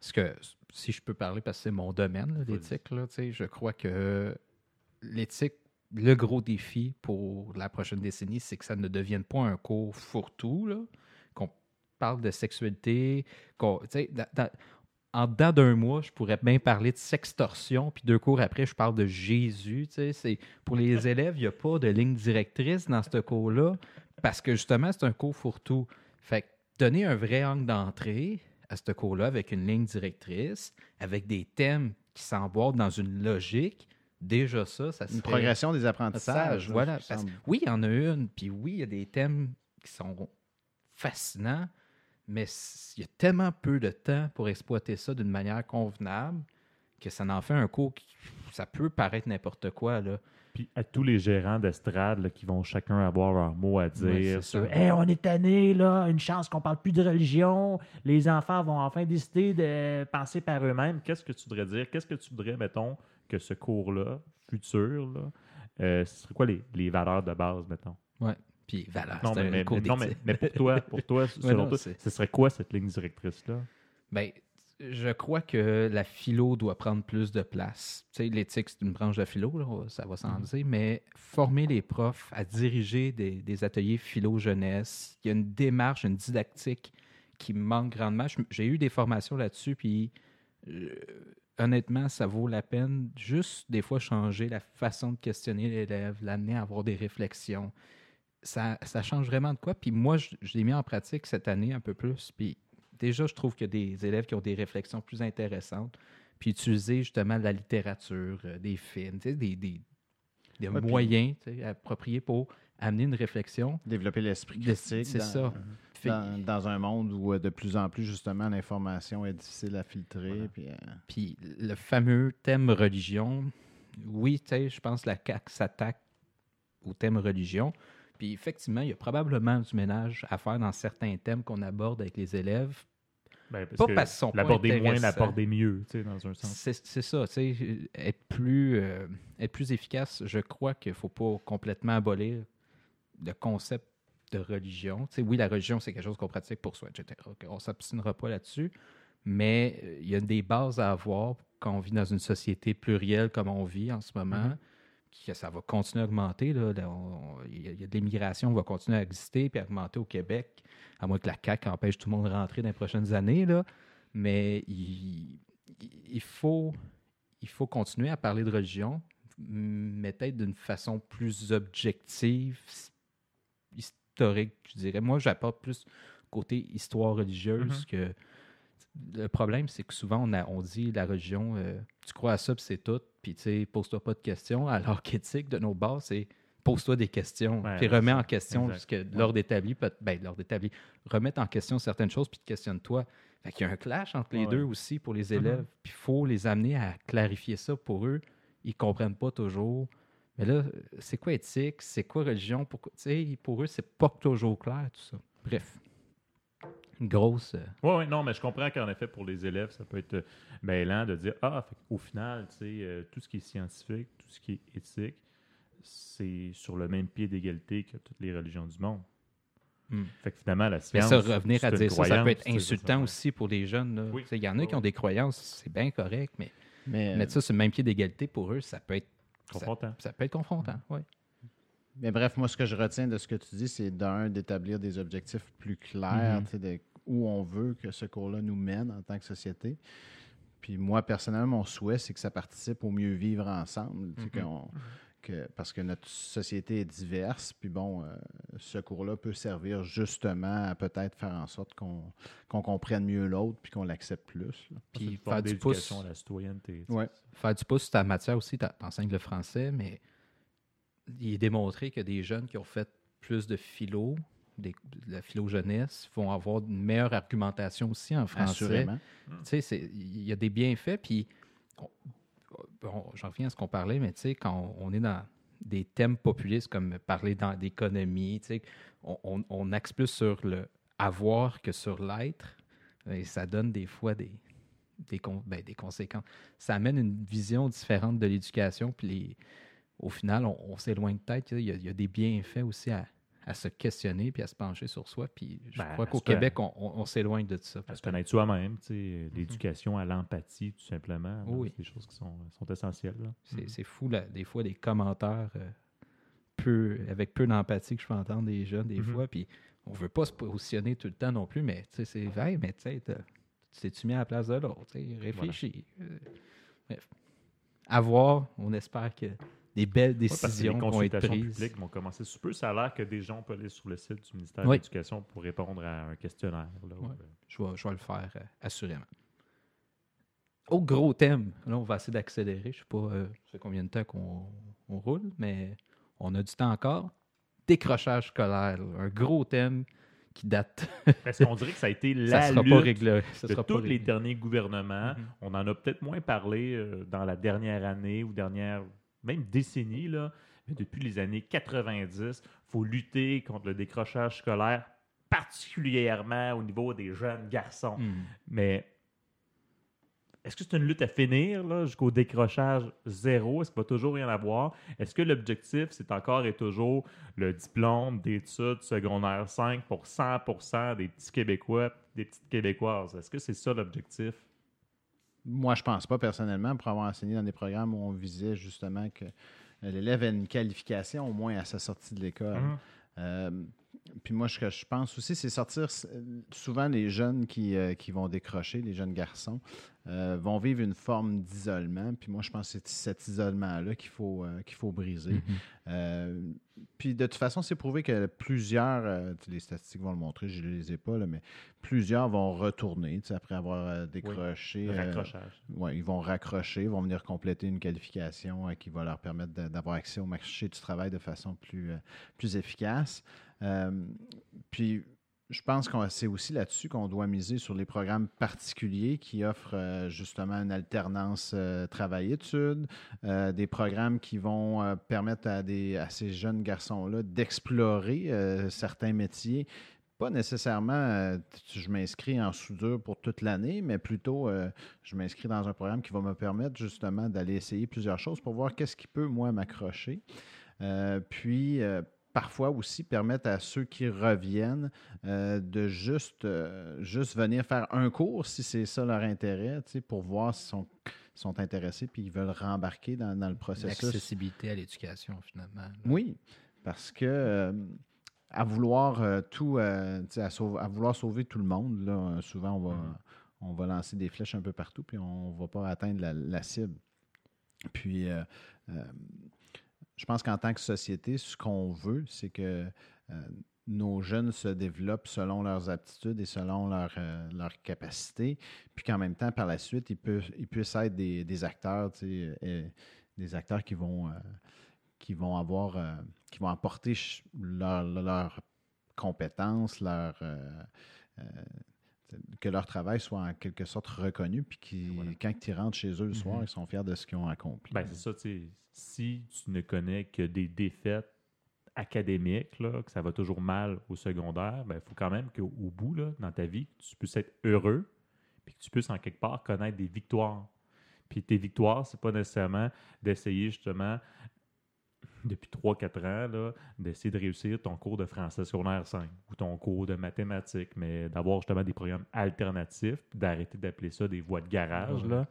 Parce que, si je peux parler, parce que c'est mon domaine, l'éthique, là, tu sais, je crois que l'éthique, le gros défi pour la prochaine décennie, c'est que ça ne devienne pas un cours fourre-tout, qu'on parle de sexualité, qu'on, dans- dans- en dedans d'un mois, je pourrais bien parler de sextorsion, puis deux cours après, je parle de Jésus. C'est, pour les [LAUGHS] élèves, il n'y a pas de ligne directrice dans ce cours-là, parce que justement, c'est un cours fourre-tout. Fait que donner un vrai angle d'entrée à ce cours-là avec une ligne directrice, avec des thèmes qui s'emboîtent dans une logique, déjà ça, ça Une serait... progression des apprentissages. Sage, voilà. Parce- oui, il y en a une, puis oui, il y a des thèmes qui sont fascinants, mais il y a tellement peu de temps pour exploiter ça d'une manière convenable que ça en fait un cours qui ça peut paraître n'importe quoi. Là. Puis à tous les gérants d'estrade là, qui vont chacun avoir leur mot à Ouais, dire ça. Hey, on est tanné, là, une chance qu'on parle plus de religion, les enfants vont enfin décider de penser par eux-mêmes. Qu'est-ce que tu voudrais dire? Qu'est-ce que tu voudrais, mettons, que ce cours-là, futur, là, euh, ce serait quoi les, les valeurs de base, mettons? Puis voilà, non, c'est mais, un mais- cours non, mais, mais pour toi, pour toi, [LAUGHS] selon non, toi, ce serait quoi cette ligne directrice-là? Ben, je crois que la philo doit prendre plus de place. Tu sais, l'éthique, c'est une branche de philo, là, ça va sans dire, mais former les profs à diriger des, des ateliers philo-jeunesse, il y a une démarche, une didactique qui manque grandement. J'ai eu des formations là-dessus, puis euh, honnêtement, ça vaut la peine juste des fois changer la façon de questionner l'élève, l'amener à avoir des réflexions. Ça, ça change vraiment de quoi. Puis moi, je, je l'ai mis en pratique cette année un peu plus. Puis déjà, je trouve qu'il y a des élèves qui ont des réflexions plus intéressantes. Puis utiliser justement la littérature, euh, des films, tu sais, des, des, des Ouais, moyens appropriés pour amener une réflexion. Développer l'esprit critique. c'est ça. Dans, dans un monde où euh, de plus en plus, justement, l'information est difficile à filtrer. Voilà. Puis, euh, Puis le fameux thème religion, oui, tu sais, je pense que la CAQ s'attaque au thème religion. Puis effectivement, il y a probablement du ménage à faire dans certains thèmes qu'on aborde avec les élèves. Ben, parce Pas que parce qu'ils sont l'aborder moins, l'aborder mieux, tu sais, dans un sens. C'est ça, tu sais, être plus, euh, être plus efficace, je crois qu'il ne faut pas complètement abolir le concept de religion. Tu sais, oui, la religion, c'est quelque chose qu'on pratique pour soi, etc. On ne s'abstinera pas là-dessus, mais euh, il y a des bases à avoir quand on vit dans une société plurielle comme on vit en ce moment. Mhm. Que ça va continuer à augmenter. Là. On- Il y, a- de l'immigration qui va continuer à exister puis à augmenter au Québec, à moins que la CAQ empêche tout le monde de rentrer dans les prochaines années. Là. Mais il, il faut, il faut continuer à parler de religion, mais peut-être d'une façon plus objective, historique, je dirais. Moi, j'apporte plus côté histoire religieuse que. Le problème, c'est que souvent, on, a- on dit la religion, euh, tu crois à ça, puis c'est tout, puis tu sais, pose-toi pas de questions. Alors [LAUGHS] qu'éthique, de nos bases, c'est pose-toi des questions, Ouais, puis remets ça. en question Exact. ce que l'ordre établi, ben, l'ordre établi, remettre en question certaines choses, puis te questionne-toi. Fait qu'il y a un clash entre les Ouais. deux aussi pour les Mhm. élèves, puis il faut les amener à clarifier ça pour eux. Ils comprennent pas toujours. Mais là, c'est quoi éthique? C'est quoi religion? Sais, pour eux, c'est pas toujours clair, tout ça. Bref. Une grosse. euh, Oui, oui, non, mais je comprends qu'en effet, pour les élèves, ça peut être euh, mêlant de dire Ah, fait au final, tu sais, euh, tout ce qui est scientifique, tout ce qui est éthique, c'est sur le même pied d'égalité que toutes les religions du monde. Hmm. Fait que finalement, la Mais science. ça, revenir à dire ça, ça peut être insultant ça, aussi pour les jeunes. là. Oui. Il y en a Oui, qui ont oui. des croyances, c'est bien correct, mais Mais, mettre ça sur le même pied d'égalité pour eux, ça peut être, Confrontant. ça peut être confrontant. ouais. Mais bref, moi, ce que je retiens de ce que tu dis, c'est d'un, d'établir des objectifs plus clairs, Mhm. tu sais, de où on veut que ce cours-là nous mène en tant que société. Puis moi, personnellement, mon souhait, c'est que ça participe au mieux vivre ensemble. tu sais, Mhm. qu'on- que, parce que notre société est diverse, puis bon, euh, ce cours-là peut servir justement à peut-être faire en sorte qu'on qu'on comprenne mieux l'autre, puis qu'on l'accepte plus. là. Puis faire du pouce, la citoyenneté. tu. Ouais. faire du pouce sur ta matière aussi, t'en- t'enseignes le français, mais il est démontré que des jeunes qui ont fait plus de philo, des- de la philo jeunesse, vont avoir une meilleure argumentation aussi en français. Tu sais, il y a des bienfaits, puis bon, j'en reviens à ce qu'on parlait, mais tu sais, quand on est dans des thèmes populistes comme parler d'économie, tu sais, on, on- on axe plus sur le avoir que sur l'être, et ça donne des fois des, des, con- ben, des conséquences. Ça amène une vision différente de l'éducation, puis les- au final, on, on s'éloigne peut-être. Il y, a, il y a des bienfaits aussi à, à se questionner puis à se pencher sur soi. Puis je Ben, crois qu'au Québec, on, on- on s'éloigne de ça. À se connaître soi-même, tu sais, l'éducation à l'empathie, tout simplement. Oui. C'est des choses qui sont, sont essentielles. là. C'est fou, là, des fois, des commentaires euh, peu, avec peu d'empathie que je peux entendre des jeunes, des Mhm. fois. Puis on veut pas se positionner tout le temps non plus, mais tu sais, c'est vrai, mais tu sais, tu mis à la place de l'autre? Réfléchis. Euh, bref. À voir, on espère que des belles Ouais, décisions les vont être consultations prises. publiques vont commencer sous peu. Ça a l'air que des gens peuvent aller sur le site du ministère Oui. de l'Éducation pour répondre à un questionnaire. là, Ouais. euh, Je vais, je vais le faire euh, assurément. Au gros thème, là, on va essayer d'accélérer. Je sais pas euh, ça fait combien de temps qu'on on roule, mais on a du temps encore. Décrochage scolaire, là, un gros thème qui date. [LAUGHS] Parce qu'on dirait que ça a été ça la sera lutte pas réglé. Ça de sera tous pas les réglé. derniers gouvernements. Mhm. On en a peut-être moins parlé euh, dans la dernière année ou dernière, même décennie, là. mais depuis les années 90, il faut lutter contre le décrochage scolaire, particulièrement au niveau des jeunes garçons. Hmm. Mais est-ce que c'est une lutte à finir jusqu'au décrochage zéro? Est-ce qu'il va toujours rien avoir? Est-ce que l'objectif, c'est encore et toujours le diplôme d'études secondaire 5 pour 100% des petits Québécois, des petites Québécoises? Est-ce que c'est ça l'objectif? Moi, je pense pas personnellement, pour avoir enseigné dans des programmes où on visait justement que euh, l'élève ait une qualification au moins à sa sortie de l'école. Mhm. Puis moi, ce que je pense aussi, c'est sortir. Souvent, les jeunes qui, euh, qui vont décrocher, les jeunes garçons, euh, vont vivre une forme d'isolement. Puis moi, je pense que c'est cet isolement-là qu'il faut, euh, qu'il faut briser. Mhm. Euh, puis de toute façon, c'est prouvé que plusieurs, les statistiques vont le montrer, je ne les ai pas, là, mais plusieurs vont retourner après avoir décroché. Raccrochage. Ouais, ils vont raccrocher, vont venir compléter une qualification qui va leur permettre de- d'avoir accès au marché du travail de façon plus, plus efficace. Euh, puis, je pense que c'est aussi là-dessus qu'on doit miser sur les programmes particuliers qui offrent euh, justement une alternance euh, travail-études, des programmes qui vont permettre à, des, à ces jeunes garçons-là d'explorer certains métiers pas nécessairement, je m'inscris en soudure pour toute l'année, mais plutôt, je m'inscris dans un programme qui va me permettre justement d'aller essayer plusieurs choses pour voir qu'est-ce qui peut, moi, m'accrocher. Puis, parfois aussi permettre à ceux qui reviennent euh, de juste, euh, juste venir faire un cours, si c'est ça leur intérêt, pour voir si sont- sont intéressés puis ils veulent rembarquer dans, dans le processus. L'accessibilité à l'éducation, finalement. là. Oui, parce que euh, à vouloir tout, à, sauver- à vouloir sauver tout le monde, là, souvent on va, Mhm. on va lancer des flèches un peu partout, puis on ne va pas atteindre la, la cible. Puis, euh, euh, je pense qu'en tant que société, ce qu'on veut, c'est que euh, nos jeunes se développent selon leurs aptitudes et selon leur, euh, leurs capacités, puis qu'en même temps, par la suite, ils, ils puissent être des, des acteurs, euh, des acteurs qui vont, qui vont avoir, qui vont apporter leurs compétences, leur, euh, euh, que leur travail soit en quelque sorte reconnu, puis Voilà. quand ils rentrent chez eux le soir, Mhm. ils sont fiers de ce qu'ils ont accompli. Ben, c'est ça, tu sais. Si tu ne connais que des défaites académiques, là, que ça va toujours mal au secondaire, ben, il faut quand même qu'au au bout, là, dans ta vie, tu puisses être heureux, puis que tu puisses en quelque part connaître des victoires. Puis tes victoires, c'est pas nécessairement d'essayer justement, depuis 3-4 ans, là, d'essayer de réussir ton cours de français secondaire 5 ou ton cours de mathématiques, mais d'avoir justement des programmes alternatifs, d'arrêter d'appeler ça des voies de garage. Là.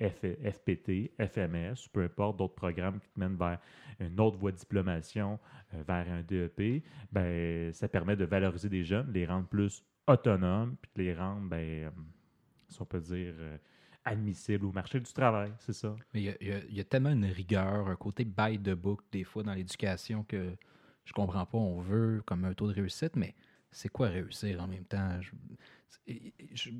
F- FPT, FMS, peu importe d'autres programmes qui te mènent vers une autre voie de diplomation, euh, vers un DEP, ben, ça permet de valoriser des jeunes, les rendre plus autonomes, puis de les rendre, ben, euh, si on peut dire, euh, admissibles au marché du travail, c'est ça? Mais il y a, y y tellement une rigueur, un côté by the book, des fois, dans l'éducation que je comprends pas. On veut comme un taux de réussite, mais c'est quoi réussir en même temps? Je- c'est- je-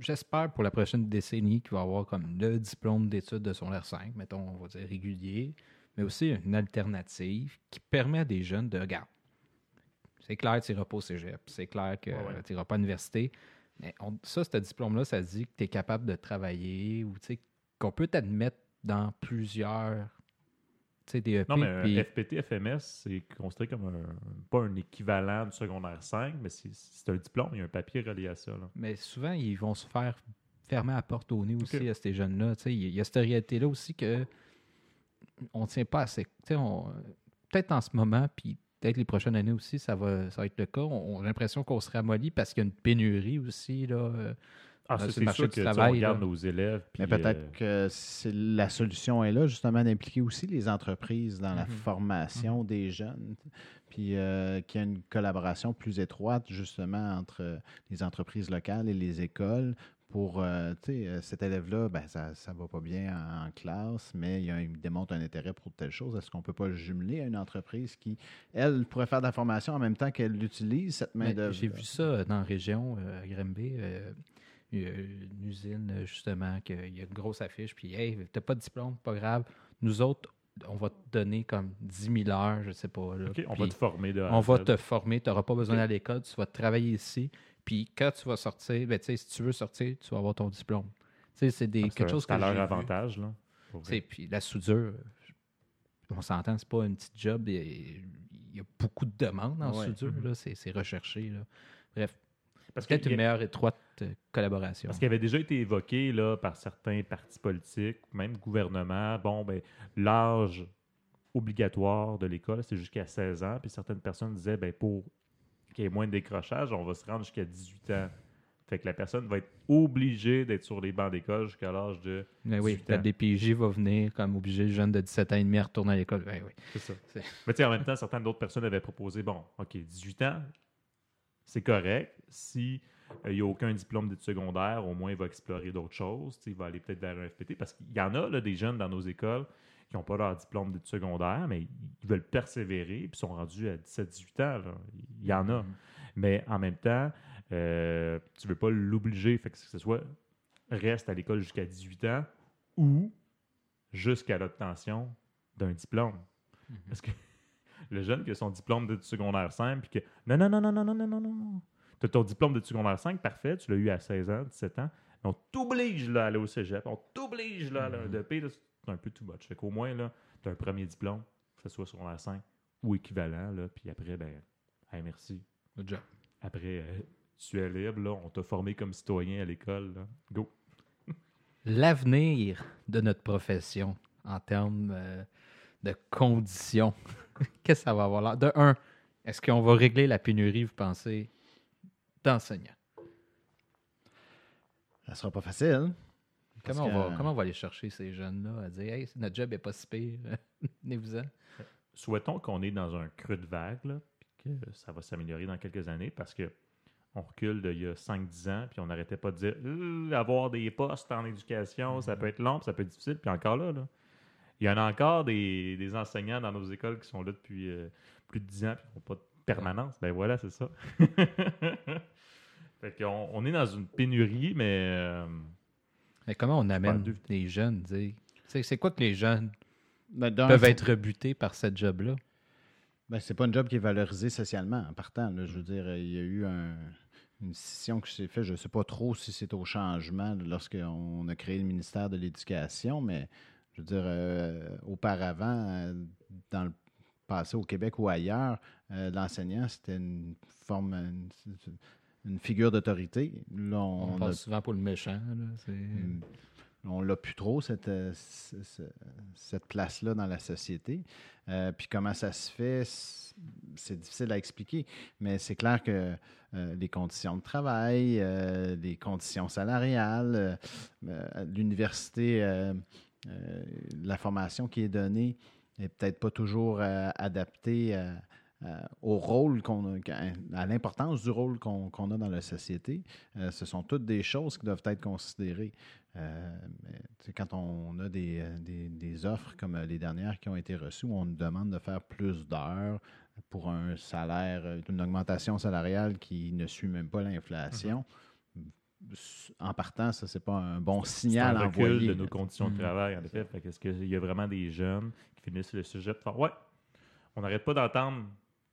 J'espère pour la prochaine décennie qu'il va y avoir comme le diplôme d'études de son R5, mettons, on va dire régulier, mais aussi une alternative qui permet à des jeunes de, regarde, c'est clair que tu n'iras pas au cégep, c'est clair que Ouais, ouais. tu n'iras pas à l'université, mais on- ça, ce diplôme-là, ça dit que tu es capable de travailler ou qu'on peut t'admettre dans plusieurs DEP. Non, mais puis- FPT, FMS, c'est considéré comme un, pas un équivalent du secondaire 5, mais c'est- un diplôme, il y a un papier relié à ça. là. Mais souvent, ils vont se faire fermer la porte au nez aussi à ces jeunes-là. Il y, a- cette réalité-là aussi que on ne tient pas assez. Peut-être en ce moment, puis peut-être les prochaines années aussi, ça va, ça va être le cas. On, on a l'impression qu'on se ramollit parce qu'il y a une pénurie aussi. Là, euh, Ah, le c'est marché sûr du que travail, on regarde là. nos élèves. Mais peut-être euh, que c'est- la solution est là, justement, d'impliquer aussi les entreprises dans la Mhm. formation des jeunes, puis euh, qu'il y a une collaboration plus étroite, justement, entre les entreprises locales et les écoles pour, euh, tu sais, euh, cet élève-là, ben, ça ne va pas bien en, en classe, mais il, a- il démontre un intérêt pour telle chose. Est-ce qu'on ne peut pas le jumeler à une entreprise qui, elle, pourrait faire de la formation en même temps qu'elle utilise cette main-d'œuvre? J'ai vu ça dans la région, euh, à Grimby. euh, il y a une usine, justement, qu'il y a une grosse affiche. Puis, hey, t'as pas de diplôme, pas grave. Nous autres, on va te donner comme 10 000 heures, je sais pas. là. OK, on va te former de On va te former, tu n'auras pas besoin d'aller à l'école, tu vas travailler ici. Puis quand tu vas sortir, ben, si tu veux sortir, tu vas avoir ton diplôme. C'est des, Ah, c'est quelque chose c'est à que leur j'ai vu. avantage. Là. Puis la soudure, on s'entend, c'est pas un petit job. Il y a, beaucoup de demandes en Ouais. soudure, Mhm. c'est c'est recherché. Là. Bref, Parce peut-être une a- meilleure étroite euh, collaboration. Parce qu'il avait déjà été évoqué là, par certains partis politiques, même gouvernements, bon, ben, l'âge obligatoire de l'école, c'est jusqu'à 16 ans. Puis certaines personnes disaient, ben, pour qu'il y ait moins de décrochage, on va se rendre jusqu'à 18 ans. Fait que la personne va être obligée d'être sur les bancs d'école jusqu'à l'âge de. Mais oui, 18 la. DPJ va venir comme obliger le jeune de 17 ans et demi à retourner à l'école. Ben oui. C'est ça. Mais tu sais, en même temps, certaines d'autres personnes avaient proposé, bon, OK, 18 ans, c'est correct. Si euh, il n'y a aucun diplôme d'études secondaires, au moins il va explorer d'autres choses. Il va aller peut-être vers un FPT. Parce qu'il y en a là, des jeunes dans nos écoles qui n'ont pas leur diplôme d'études secondaires, mais ils veulent persévérer puis sont rendus à 17-18 ans. là. Il y en a. Mais en même temps, euh, tu ne veux pas l'obliger. Fait que ce soit reste à l'école jusqu'à 18 ans ou jusqu'à l'obtention d'un diplôme. Parce que [LAUGHS] le jeune qui a son diplôme d'études secondaires 5, puis que non, non, non, non, non, non, non, non, non. Tu as ton diplôme d'études secondaires 5, parfait, tu l'as eu à 16 ans, 17 ans. Mais on t'oblige là, à aller au cégep, on t'oblige là, à aller à un DP, là, c'est un peu too much. Fait qu'au moins, là, tu as un premier diplôme, que ce soit secondaire 5 ou équivalent, là, puis après, ben, hey, merci. Good job. Après, euh, tu es libre, là, on t'a formé comme citoyen à l'école, là. go. [LAUGHS] L'avenir de notre profession en termes euh, de conditions, [LAUGHS] qu'est-ce que ça va avoir l'air? De un, est-ce qu'on va régler la pénurie, vous pensez, d'enseignants? Ça sera pas facile. Comment, on va, comment on va aller chercher ces jeunes-là à dire Hey, notre job n'est pas si pire, [LAUGHS] venez-vous-en. Souhaitons qu'on est dans un creux de vague, là, puis que ça va s'améliorer dans quelques années parce que on recule d'il y a 5-10 ans, puis on n'arrêtait pas de dire Euh, avoir des postes en éducation, ça peut être long, puis ça peut être difficile. Puis encore là, là, il y en a encore des, des enseignants dans nos écoles qui sont là depuis euh, plus de 10 ans, puis qui n'ont pas de permanence. Ben voilà, c'est ça. [LAUGHS] fait qu'on on est dans une pénurie, mais euh, Mais comment on amène les jeunes? C'est quoi que les jeunes Ben, peuvent être rebutés par cette job-là? Ben, c'est pas un job qui est valorisé socialement en partant. là. je veux dire, il y a eu un- une décision qui s'est faite. Je ne sais pas trop si c'est au changement lorsqu'on a créé le ministère de l'Éducation, mais je veux dire, euh, auparavant, euh, dans le passé au Québec ou ailleurs, euh, l'enseignant, c'était une forme, une, une figure d'autorité. On, on, a passe souvent pour le méchant. là, Mm. On l'a plus trop, cette, euh, cette place-là dans la société. Euh, puis comment ça se fait, c'est difficile à expliquer, mais c'est clair que euh, les conditions de travail, euh, les conditions salariales, à l'université, la formation qui est donnée n'est peut-être pas toujours adaptée euh, euh, au rôle qu'on a, à l'importance du rôle qu'on a dans la société. Euh, ce sont toutes des choses qui doivent être considérées. Euh, quand on a des, des- des offres comme les dernières qui ont été reçues, où on nous demande de faire plus d'heures pour un salaire, une augmentation salariale qui ne suit même pas l'inflation. En partant, ça, c'est pas un bon c'est signal un recul envoyé. de nos conditions Mm. de travail, en effet. Qu'est-ce qu'il y a vraiment des jeunes qui finissent le sujet de faire Ouais, on n'arrête pas d'entendre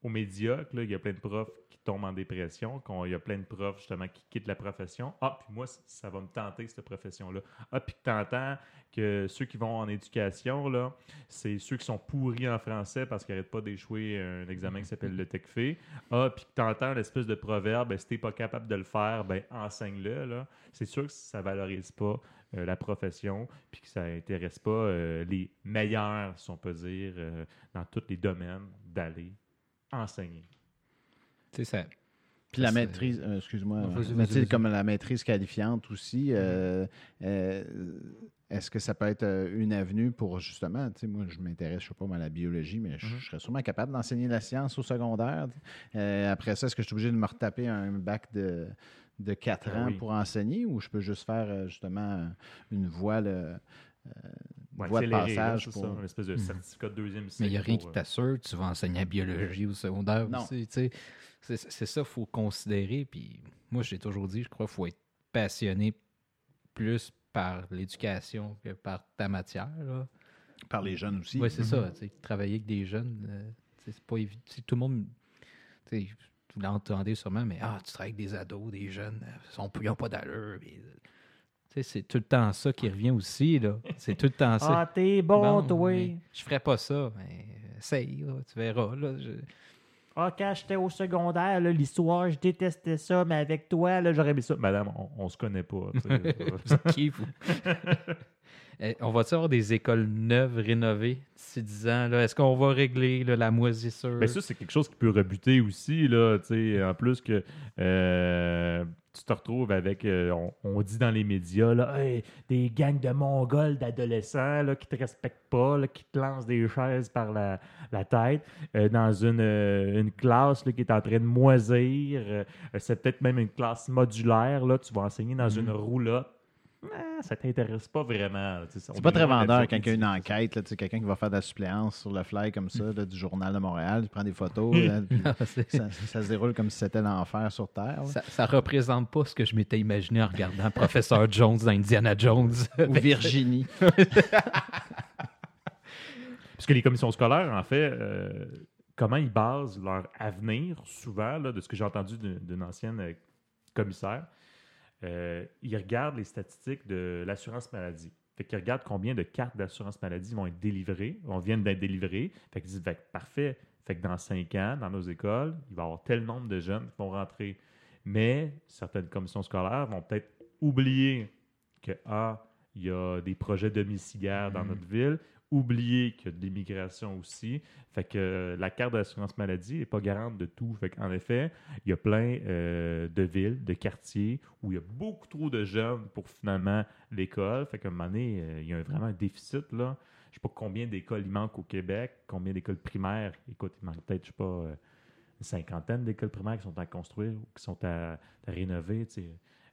que là, il y a plein de profs qui tombent en dépression, qu'il y a plein de profs justement qui quittent la profession. Ah, puis moi, ça va me tenter cette profession-là. Ah, puis tu entends que ceux qui vont en éducation, là, c'est ceux qui sont pourris en français parce qu'ils n'arrêtent pas d'échouer un examen qui s'appelle le TECFE. Ah, puis tu entends l'espèce de proverbe, ben, si t'es pas capable de le faire, ben enseigne-le. là. C'est sûr que ça valorise pas euh, la profession, puis que ça intéresse pas euh, les meilleurs, si on peut dire, euh, dans tous les domaines, d'aller enseigner. Sais, ça. Puis la c'est- maîtrise, euh, excuse-moi, comme la maîtrise qualifiante aussi, euh, euh, est-ce que ça peut être une avenue pour justement, tu sais, moi je m'intéresse, je sais pas, moi, à la biologie, mais je, Mhm. je serais sûrement capable d'enseigner la science au secondaire. Euh, après ça, est-ce que je suis obligé de me retaper un bac de, de 4 Ah ans oui. pour enseigner ou je peux juste faire justement une voie, là, Ouais, voie de passage c'est pour- ça, une espèce de Mhm. certificat de deuxième cycle. Mais il n'y a rien pour, qui euh, t'assure que tu vas enseigner la biologie au secondaire Non. aussi. C'est c'est ça qu'il faut considérer. Puis moi, j'ai toujours dit, je crois qu'il faut être passionné plus par l'éducation que par ta matière. là. par les jeunes aussi. Oui, c'est Mhm. ça. tu sais, Travailler avec des jeunes, euh, c'est pas évident. Tout le monde. Vous l'entendez sûrement, mais ah, tu travailles avec des ados, des jeunes, euh, ils sont- ils n'ont pas d'allure. C'est tout le temps ça qui revient aussi. là. C'est tout le temps ça. Ah, t'es bon, Bon, toi! mais Je ferais pas ça, mais essaye, là, tu verras. Là, je- Ah, quand j'étais au secondaire, là, l'histoire, je détestais ça, mais avec toi, là, j'aurais aimé ça. Madame, on, on se connaît pas. [LAUGHS] qui, vous? [LAUGHS] Eh, on va-tu avoir des écoles neuves, rénovées d'ici 10 ans? là? Est-ce qu'on va régler là, la moisissure? Mais ça, c'est quelque chose qui peut rebuter aussi, là, tu sais, en plus que euh, tu te retrouves avec, euh, on, on dit dans les médias, là, Hey, des gangs de mongols d'adolescents là, qui te respectent pas, là, qui te lancent des chaises par la, la tête, euh, dans une, euh, une classe là, qui est en train de moisir. c'est peut-être même une classe modulaire, là, tu vas enseigner dans Mhm. une roulotte. Ah, ça t'intéresse pas vraiment. tu C'est pas très vendeur quand il y a une enquête, là, tu quelqu'un qui va faire de la suppléance sur le fly comme ça, là, du Journal de Montréal, il prend des photos, là, [LAUGHS] Non, ça, ça se déroule comme si c'était l'enfer sur Terre. ça, ça représente pas ce que je m'étais imaginé en regardant Professeur [LAUGHS] Jones dans Indiana Jones. Ou [LAUGHS] Virginie. Parce que les commissions scolaires, en fait, euh, comment ils basent leur avenir, souvent, là, de ce que j'ai entendu d'une d'une ancienne euh, commissaire, euh, ils regardent les statistiques de l'assurance maladie. Fait qu'ils regardent combien de cartes d'assurance maladie vont être délivrées, on vient d'être délivrées. Fait qu'ils disent, Fait parfait, fait que dans cinq ans, dans nos écoles, il va y avoir tel nombre de jeunes qui vont rentrer. Mais certaines commissions scolaires vont peut-être oublier que, ah, il y a des projets domiciliaires dans Mhm. notre ville, oublier qu'il y a de l'immigration aussi. Fait que euh, la carte d'assurance maladie n'est pas garante de tout. Fait qu'en effet, il y a plein euh, de villes, de quartiers où il y a beaucoup trop de jeunes pour finalement l'école. Fait qu'à un moment donné, euh, il y a vraiment un déficit là. Je sais pas combien d'écoles il manque au Québec, combien d'écoles primaires. Écoute, il manque peut-être, je sais pas, une cinquantaine d'écoles primaires qui sont à construire ou qui sont à, rénover.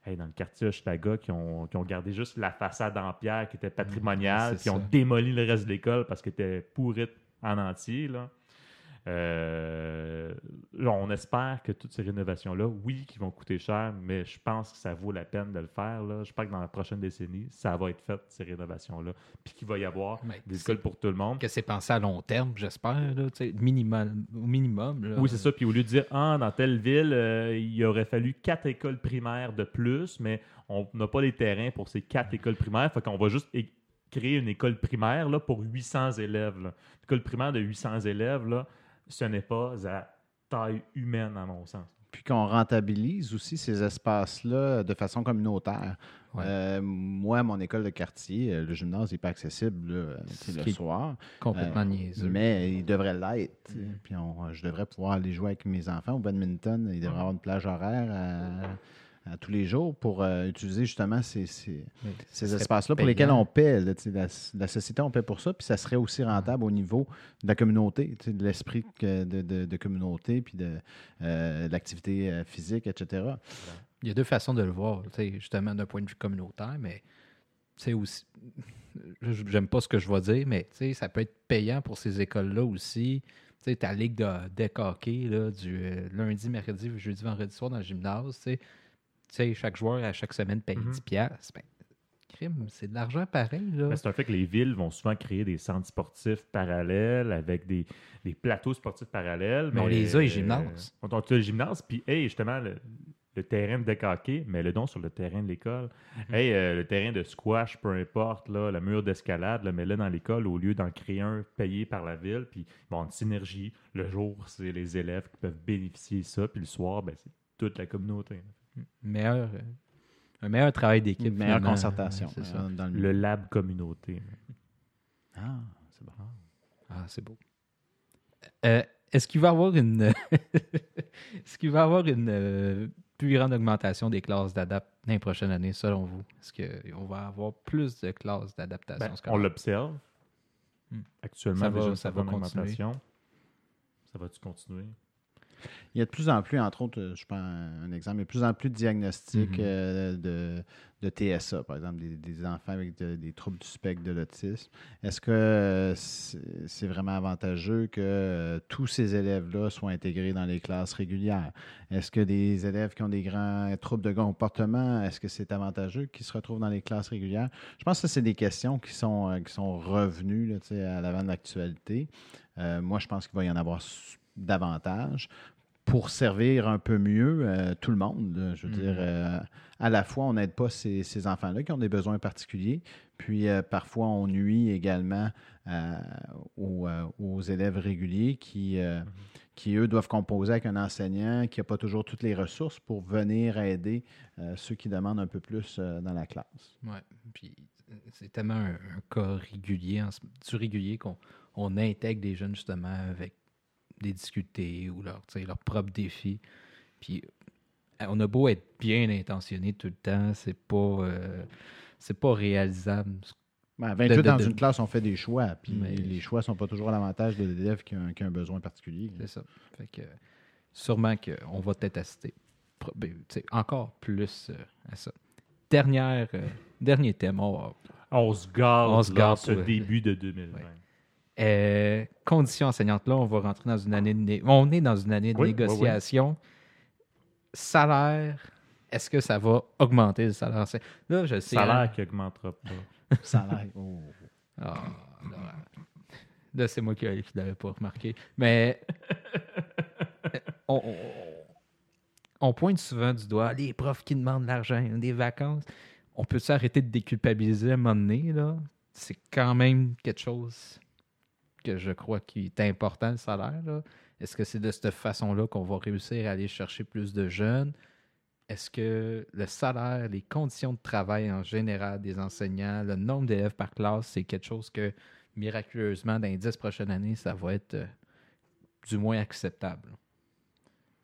Hey, dans le quartier Hochelaga, qui ont, qui ont gardé juste la façade en pierre qui était patrimoniale, c'est qui ont démoli le reste de l'école parce qu'elle était pourrite en entier. Là. Euh, on espère que toutes ces rénovations-là, oui, qui vont coûter cher, mais je pense que ça vaut la peine de le faire. Là. Je pense que dans la prochaine décennie, ça va être fait, ces rénovations-là. Puis qu'il va y avoir Mais des écoles pour tout le monde. Que c'est pensé à long terme, j'espère, minimum, au minimum. là. Oui, c'est ça. Puis au lieu de dire, ah, dans telle ville, euh, il aurait fallu quatre écoles primaires de plus, mais on n'a pas les terrains pour ces quatre écoles primaires. Fait qu'on va juste créer une école primaire là, pour 800 élèves. là. Une école primaire de 800 élèves, là, ce n'est pas à taille humaine, à mon sens. Puis qu'on rentabilise aussi ces espaces-là de façon communautaire. Ouais. Euh, moi, mon école de quartier, euh, le gymnase n'est pas accessible là, Ce le soir. complètement Euh, niaiseux. Mais il devrait l'être. Puis on- je devrais pouvoir aller jouer avec mes enfants au badminton. Il devrait y avoir une plage horaire à, à tous les jours pour euh, utiliser justement ces, ces- espaces-là pour lesquels on paie. là, la, la société, on paie pour ça, puis ça serait aussi rentable au niveau de la communauté, de l'esprit de, de- de communauté, puis de, euh, de l'activité euh, physique, etc. Il y a deux façons de le voir, justement d'un point de vue communautaire, mais tu sais aussi, je- j'aime pas ce que je vais dire, mais ça peut être payant pour ces écoles-là aussi. Tu sais, ta ligue de hockey, là, du euh, lundi, mercredi, jeudi, vendredi soir dans le gymnase, tu sais, tu sais, chaque joueur à chaque semaine paye Mhm. 10 piastres. Ben, crime, c'est de l'argent pareil. Mais c'est un fait que les villes vont souvent créer des centres sportifs parallèles avec des, des plateaux sportifs parallèles. Mais on les a, les gymnases. On a les gymnases, puis hey, justement, le, le terrain de hockey, mais le don sur le terrain de l'école. Mhm. Hey, euh, le terrain de squash, peu importe, là, le mur d'escalade, mais là, dans l'école, au lieu d'en créer un payé par la ville, puis bon, une synergie. Le jour, c'est les élèves qui peuvent bénéficier de ça, puis le soir, ben, c'est toute la communauté. Meilleur, euh, un meilleur travail d'équipe. Une meilleure finalement. concertation C'est ça. euh, dans le Le lab communauté. Ah, c'est bon. Ah, c'est beau. Euh, Est-ce qu'il va y avoir une. [LAUGHS] Est-ce qu'il va y avoir une euh, plus grande augmentation des classes d'adap dans les prochaines années, selon vous? Est-ce qu'on va avoir plus de classes d'adaptation Ben, on l'observe. Hmm. Actuellement, Ça va- déjà, ça ça va va continuer. augmentation. Ça va-tu continuer? Il y a de plus en plus, entre autres, euh, je prends un exemple, il y a de plus en plus de diagnostics Mhm. euh, de, de TSA, par exemple, des, des enfants avec de- des troubles du spectre de l'autisme. Est-ce que euh, c'est vraiment avantageux que tous ces élèves-là soient intégrés dans les classes régulières? Est-ce que des élèves qui ont des grands troubles de comportement, est-ce que c'est avantageux qu'ils se retrouvent dans les classes régulières? Je pense que c'est des questions qui sont, qui sont revenues là, à l'avant de l'actualité. Euh, moi, je pense qu'il va y en avoir davantage pour servir un peu mieux euh, tout le monde. Je veux Mhm. dire, euh, à la fois, on n'aide pas ces, ces enfants-là qui ont des besoins particuliers, puis euh, parfois, on nuit également aux, aux élèves réguliers qui, euh, qui, eux, doivent composer avec un enseignant qui n'a pas toujours toutes les ressources pour venir aider ceux qui demandent un peu plus dans la classe. Ouais. Puis c'est tellement un, un cas régulier, en du régulier qu'on on intègre des jeunes justement avec des difficultés ou leur, tu sais, leurs propres défis. Puis euh, on a beau être bien intentionné tout le temps, c'est pas euh, c'est pas réalisable. Ben, à 28 de- dans de- une classe, on fait des choix, puis Mais- les choix ne sont pas toujours à l'avantage de l'élève qui, a un- qui a un besoin particulier. C'est ça. Fait que sûrement qu'on va peut-être assister ben, tu sais, encore plus euh, à ça. Dernière, euh, dernier thème. on se garde On se garde ce pour- début de 2020. Ouais. Euh, conditions enseignantes, là, on va rentrer dans une année de né- On est dans une année de Oui, oui, oui. négociation. Salaire, est-ce que ça va augmenter le salaire? enseignant? Là, je sais. hein. Salaire qui augmentera pas. [LAUGHS] Salaire. oh. Ah, là, là, c'est moi qui ne l'avais pas remarqué. Mais on, on- on pointe souvent du doigt les profs qui demandent de l'argent, des vacances. On peut s'arrêter de déculpabiliser à un moment donné? là? C'est quand même quelque chose que je crois qui est important, le salaire. Est-ce que c'est de cette façon-là qu'on va réussir à aller chercher plus de jeunes? Est-ce que le salaire, les conditions de travail en général des enseignants, le nombre d'élèves par classe, c'est quelque chose que miraculeusement, dans les dix prochaines années, ça va être euh, du moins acceptable?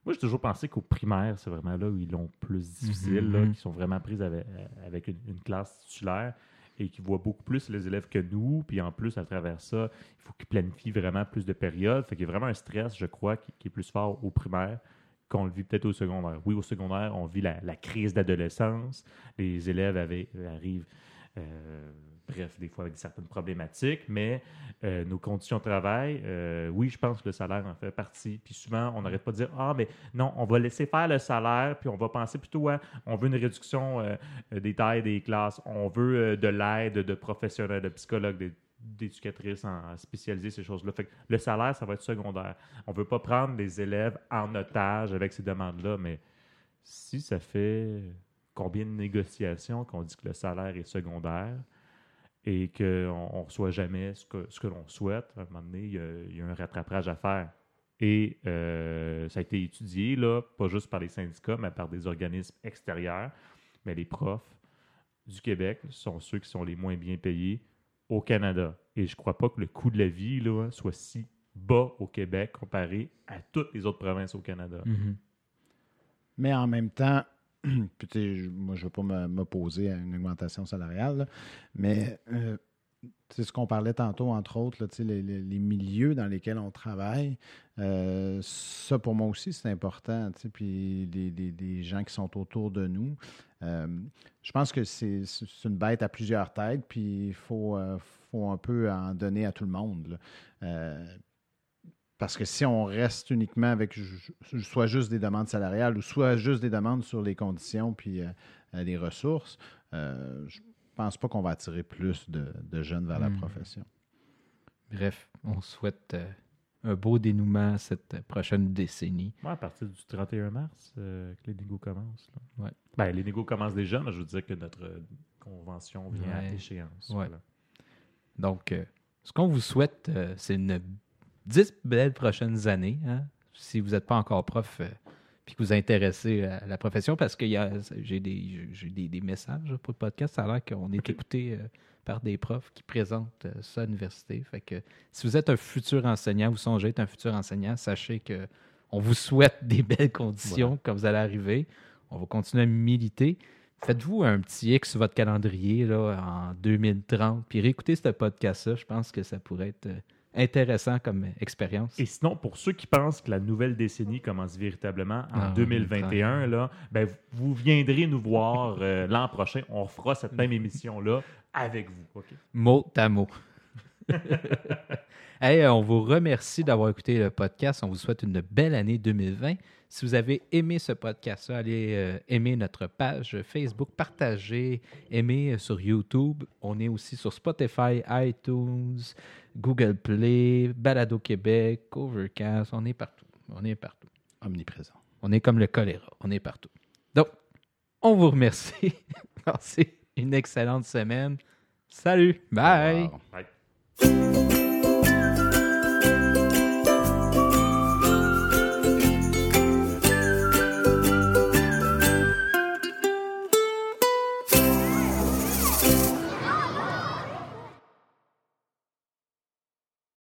Moi, j'ai toujours pensé qu'au primaire, c'est vraiment là où ils l'ont plus difficile, là, qui sont vraiment prises avec, avec une, une classe titulaire et qui voient beaucoup plus les élèves que nous. Puis en plus, à travers ça, il faut qu'ils planifient vraiment plus de périodes. Fait qu'il y a vraiment un stress, je crois, qui, est plus fort au primaire qu'on le vit peut-être au secondaire. Oui, au secondaire, on vit la, la crise d'adolescence. Les élèves avaient- arrivent, euh, bref, des fois avec certaines problématiques, mais euh, nos conditions de travail, euh, oui, je pense que le salaire en fait partie. Puis souvent, on n'arrête pas de dire Ah, mais non, on va laisser faire le salaire, puis on va penser plutôt à on veut une réduction euh, des tailles des classes, on veut de l'aide de professionnels, de psychologues, d'éducatrices en spécialisées, ces choses-là. Fait que le salaire, ça va être secondaire. On ne veut pas prendre les élèves en otage avec ces demandes-là, mais si ça fait combien de négociations qu'on dit que le salaire est secondaire et qu'on ne reçoit jamais ce que, ce que l'on souhaite, à un moment donné, il y a, un rattrapage à faire. Et euh, ça a été étudié, là, pas juste par les syndicats, mais par des organismes extérieurs. Mais les profs du Québec sont ceux qui sont les moins bien payés au Canada. Et je ne crois pas que le coût de la vie là, soit si bas au Québec comparé à toutes les autres provinces au Canada. Mhm. Mais en même temps, [CLEARS THROAT] puis moi, je ne veux pas m'opposer à une augmentation salariale, mais euh, c'est ce qu'on parlait tantôt, entre autres, là, les, les- les milieux dans lesquels on travaille. euh, ça, pour moi aussi, c'est important. Puis les, les- gens qui sont autour de nous. euh, je pense que c'est une bête à plusieurs têtes, puis il faut, euh, faut un peu en donner à tout le monde. Parce que si on reste uniquement avec soit juste des demandes salariales ou soit juste des demandes sur les conditions puis euh, euh, les ressources, euh, je pense pas qu'on va attirer plus de, de jeunes vers la Hmm. profession. Bref, on souhaite euh, un beau dénouement cette prochaine décennie. Ouais, à partir du 31 mars euh, que les négos commencent. là. Ouais. Ben, les négos commencent déjà, mais je veux dire que notre convention vient à échéance. Ouais. Voilà. Donc, euh, ce qu'on vous souhaite, euh, c'est une 10 belles prochaines années. hein, si vous n'êtes pas encore prof euh, puis que vous intéressez à la profession, parce que j'ai des, des, des messages pour le podcast. Ça a l'air qu'on est écouté euh, par des profs qui présentent euh, ça à l'université. Fait que si vous êtes un futur enseignant, vous songez être un futur enseignant, sachez que on vous souhaite [LAUGHS] des belles conditions quand vous allez arriver. On va continuer à militer. Faites-vous un petit X sur votre calendrier là, en 2030, puis réécoutez ce podcast-là. Je pense que ça pourrait être euh, intéressant comme expérience. Et sinon, pour ceux qui pensent que la nouvelle décennie commence véritablement en Ah, 2021, là, ben, vous viendrez nous voir euh, l'an prochain. On fera cette même émission-là avec vous. Mot à mot. [LAUGHS] Hey, on vous remercie d'avoir écouté le podcast. On vous souhaite une belle année 2020. Si vous avez aimé ce podcast-là, allez euh, aimer notre page Facebook, partagez, aimez euh, sur YouTube. On est aussi sur Spotify, iTunes, Google Play, Balado Québec, Overcast. On est partout. On est partout. Omniprésent. On est comme le choléra. On est partout. Donc, on vous remercie. [LAUGHS] Passez une excellente semaine. Salut. Bye. Wow. Bye.